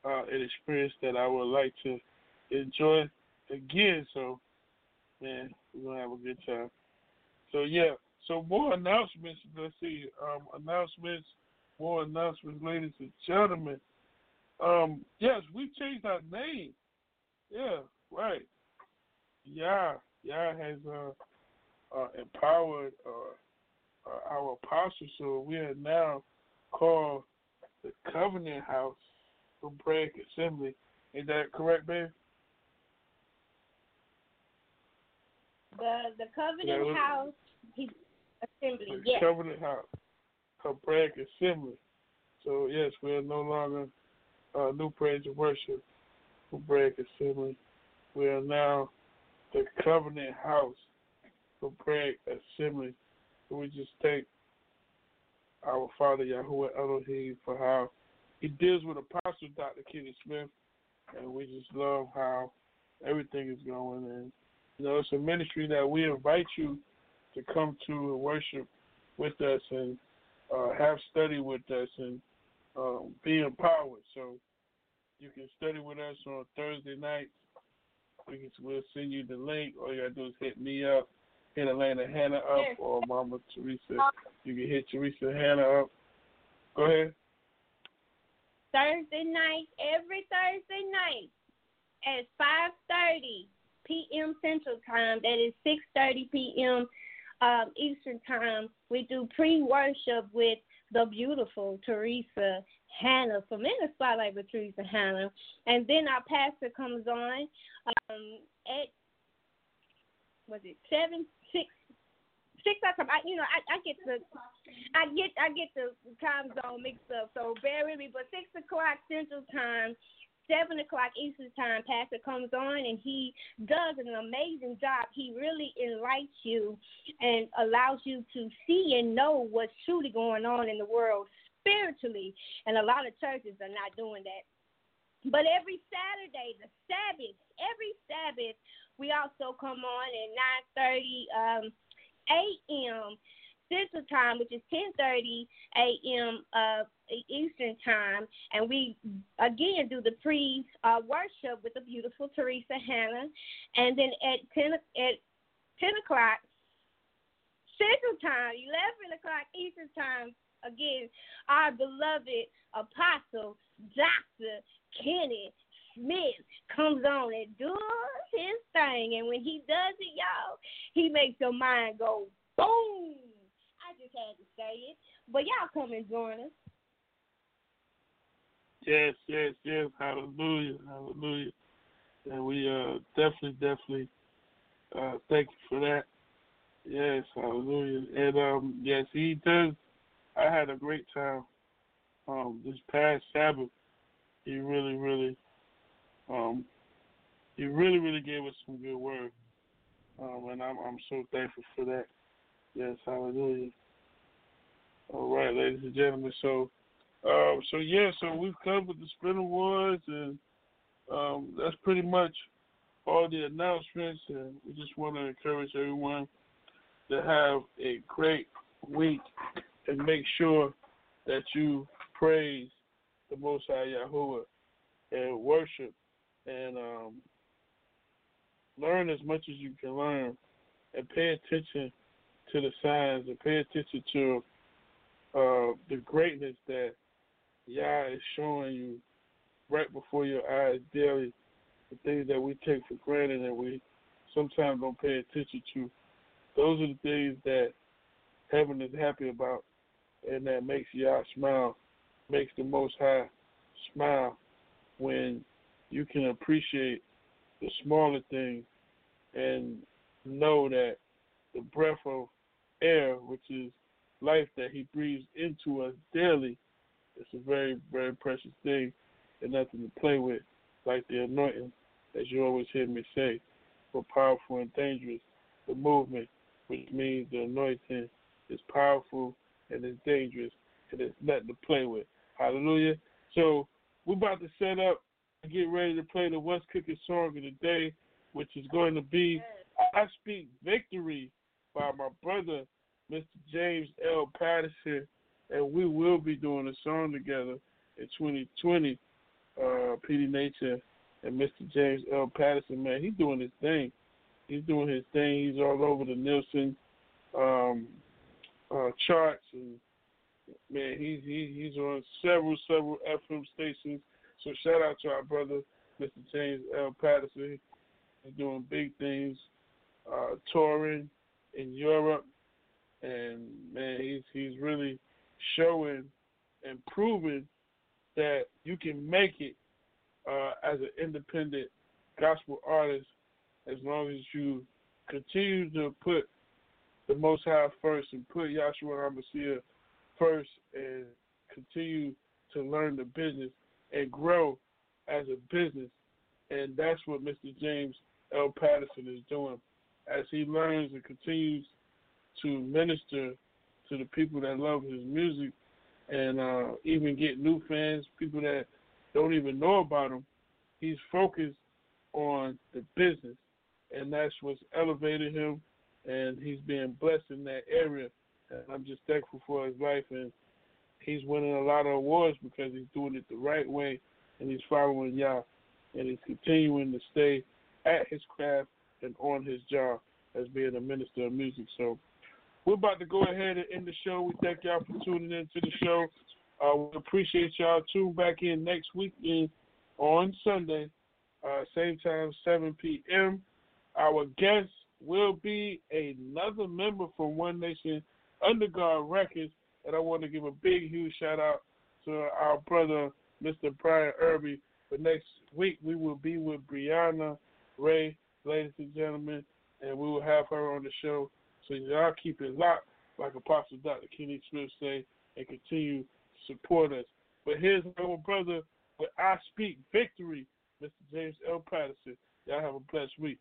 uh, an experience that I would like to enjoy again. So, man, we're to have a good time. So yeah, so more announcements. Let's see, um, announcements, more announcements, ladies and gentlemen. Um, yes, we changed our name. Yeah, right. Yeah, yeah has uh, uh, empowered uh, uh, our apostles. So we are now called the Covenant House Break Assembly. Is that correct, babe? The the Covenant House he, Assembly. The Yes. Covenant House, Hebraic Assembly. So yes, we are no longer uh, New Praise and Worship, Hebraic Assembly. We are now the Covenant House, Hebraic Assembly. So we just thank our Father Yahuah Elohim for how He deals with Apostle Dr. Kenny Smith, and we just love how everything is going. And you know, it's a ministry that we invite you to come to and worship with us and uh, have study with us and um, be empowered. So you can study with us on Thursday nights. We can, we'll send you the link. All you gotta do is hit me up, hit Alana Hannah up, or Mama Teresa. You can hit Teresa Hannah up. Go ahead. Thursday night, every Thursday night at 5:30 p.m. Central Time. That is 6:30 p.m. Um, Eastern Time. We do pre-worship with the beautiful Teresa Hannah from In Spotlight with Teresa Hannah, and then our pastor comes on um, at was it seven six six o'clock. I, you know, I, I get the I get I get the time zone mixed up, so bear with me. But six o'clock Central Time, seven o'clock Eastern Time, Pastor comes on and he does an amazing job. He really enlightens you and allows you to see and know what's truly going on in the world spiritually. And a lot of churches are not doing that. But every Saturday, the Sabbath, every Sabbath, we also come on at 9:30 um, a.m. Central Time, which is 10:30 a.m. Uh, Eastern Time, and we again do the pre uh, worship with the beautiful Teresa Hannah, and then at 10 at 10 o'clock Central Time, 11 o'clock Eastern Time. Again, our beloved apostle, Dr. Kenny Smith, comes on and does his thing. And when he does it, y'all, he makes your mind go boom. I just had to say it. But y'all come and join us. Yes, yes, yes. Hallelujah, hallelujah. And we uh definitely, definitely uh thank you for that. Yes, hallelujah. And um yes, he does I had a great time um this past Sabbath. He really, really um he really, really gave us some good word. Um and I'm I'm so thankful for that. Yes, hallelujah. All right, ladies and gentlemen, so um, so yeah, so we've covered the Spin Awards, and um, that's pretty much all the announcements. And we just want to encourage everyone to have a great week and make sure that you praise the Most High Yahuah and worship and um, learn as much as you can learn and pay attention to the signs and pay attention to uh, the greatness that Yah is showing you right before your eyes daily, the things that we take for granted and we sometimes don't pay attention to. Those are the things that heaven is happy about and that makes Yah smile, makes the Most High smile when you can appreciate the smaller things and know that the breath of air, which is life that He breathes into us daily, it's a very, very precious thing and nothing to play with, like the anointing, as you always hear me say, for powerful and dangerous. The movement, which means the anointing, is powerful and it's dangerous and it's nothing to play with. Hallelujah. So we're about to set up get ready to play the West Cooking song of the day, which is going to be I Speak Victory by my brother, Mr. James L. Patterson and we will be doing a song together in 2020. Uh, Petey Nature and Mr. James L. Patterson, man, he's doing his thing. He's doing his thing. He's all over the Nielsen um, uh, charts, and man, he's he, he's on several several FM stations. So shout out to our brother, Mr. James L. Patterson. He's doing big things, uh, touring, in Europe, and man, he's he's really showing and proving that you can make it uh, as an independent gospel artist as long as you continue to put the Most High first and put Yahshua HaMashiach first and continue to learn the business and grow as a business. And that's what Mr. James L. Patterson is doing as he learns and continues to minister to the people that love his music and uh, even get new fans, people that don't even know about him. He's focused on the business, and that's what's elevated him, and he's being blessed in that area. And I'm just thankful for his life, and he's winning a lot of awards because he's doing it the right way, and he's following Yah, and he's continuing to stay at his craft and on his job as being a minister of music. So we're about to go ahead and end the show. We thank y'all for tuning in to the show. Uh, we appreciate y'all. Tune back in next weekend on Sunday, uh, same time, 7 p.m. Our guest will be another member from One Nation Underground Records, and I want to give a big, huge shout out to our brother, Mr. Brian Irby. But next week, we will be with Brianna Ray, ladies and gentlemen, and we will have her on the show. So y'all keep it locked, like Apostle Dr. Kenny Smith say, and continue to support us. But here's our brother with I Speak Victory, Mr. James L. Patterson. Y'all have a blessed week.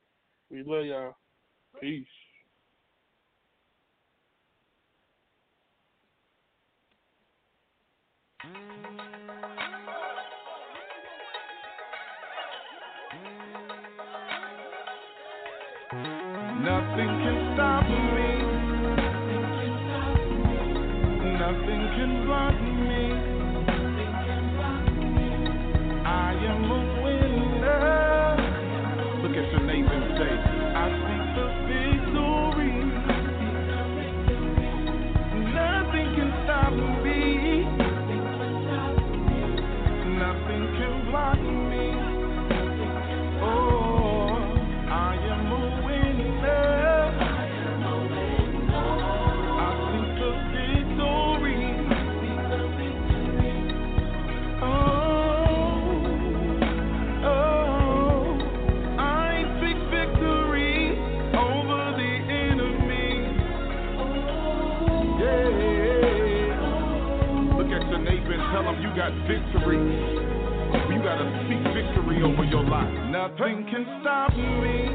We love y'all. Peace. Nothing can stop me. Victory. You gotta speak victory over your life. Nothing can stop me.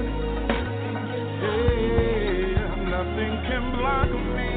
Yeah, nothing can block me.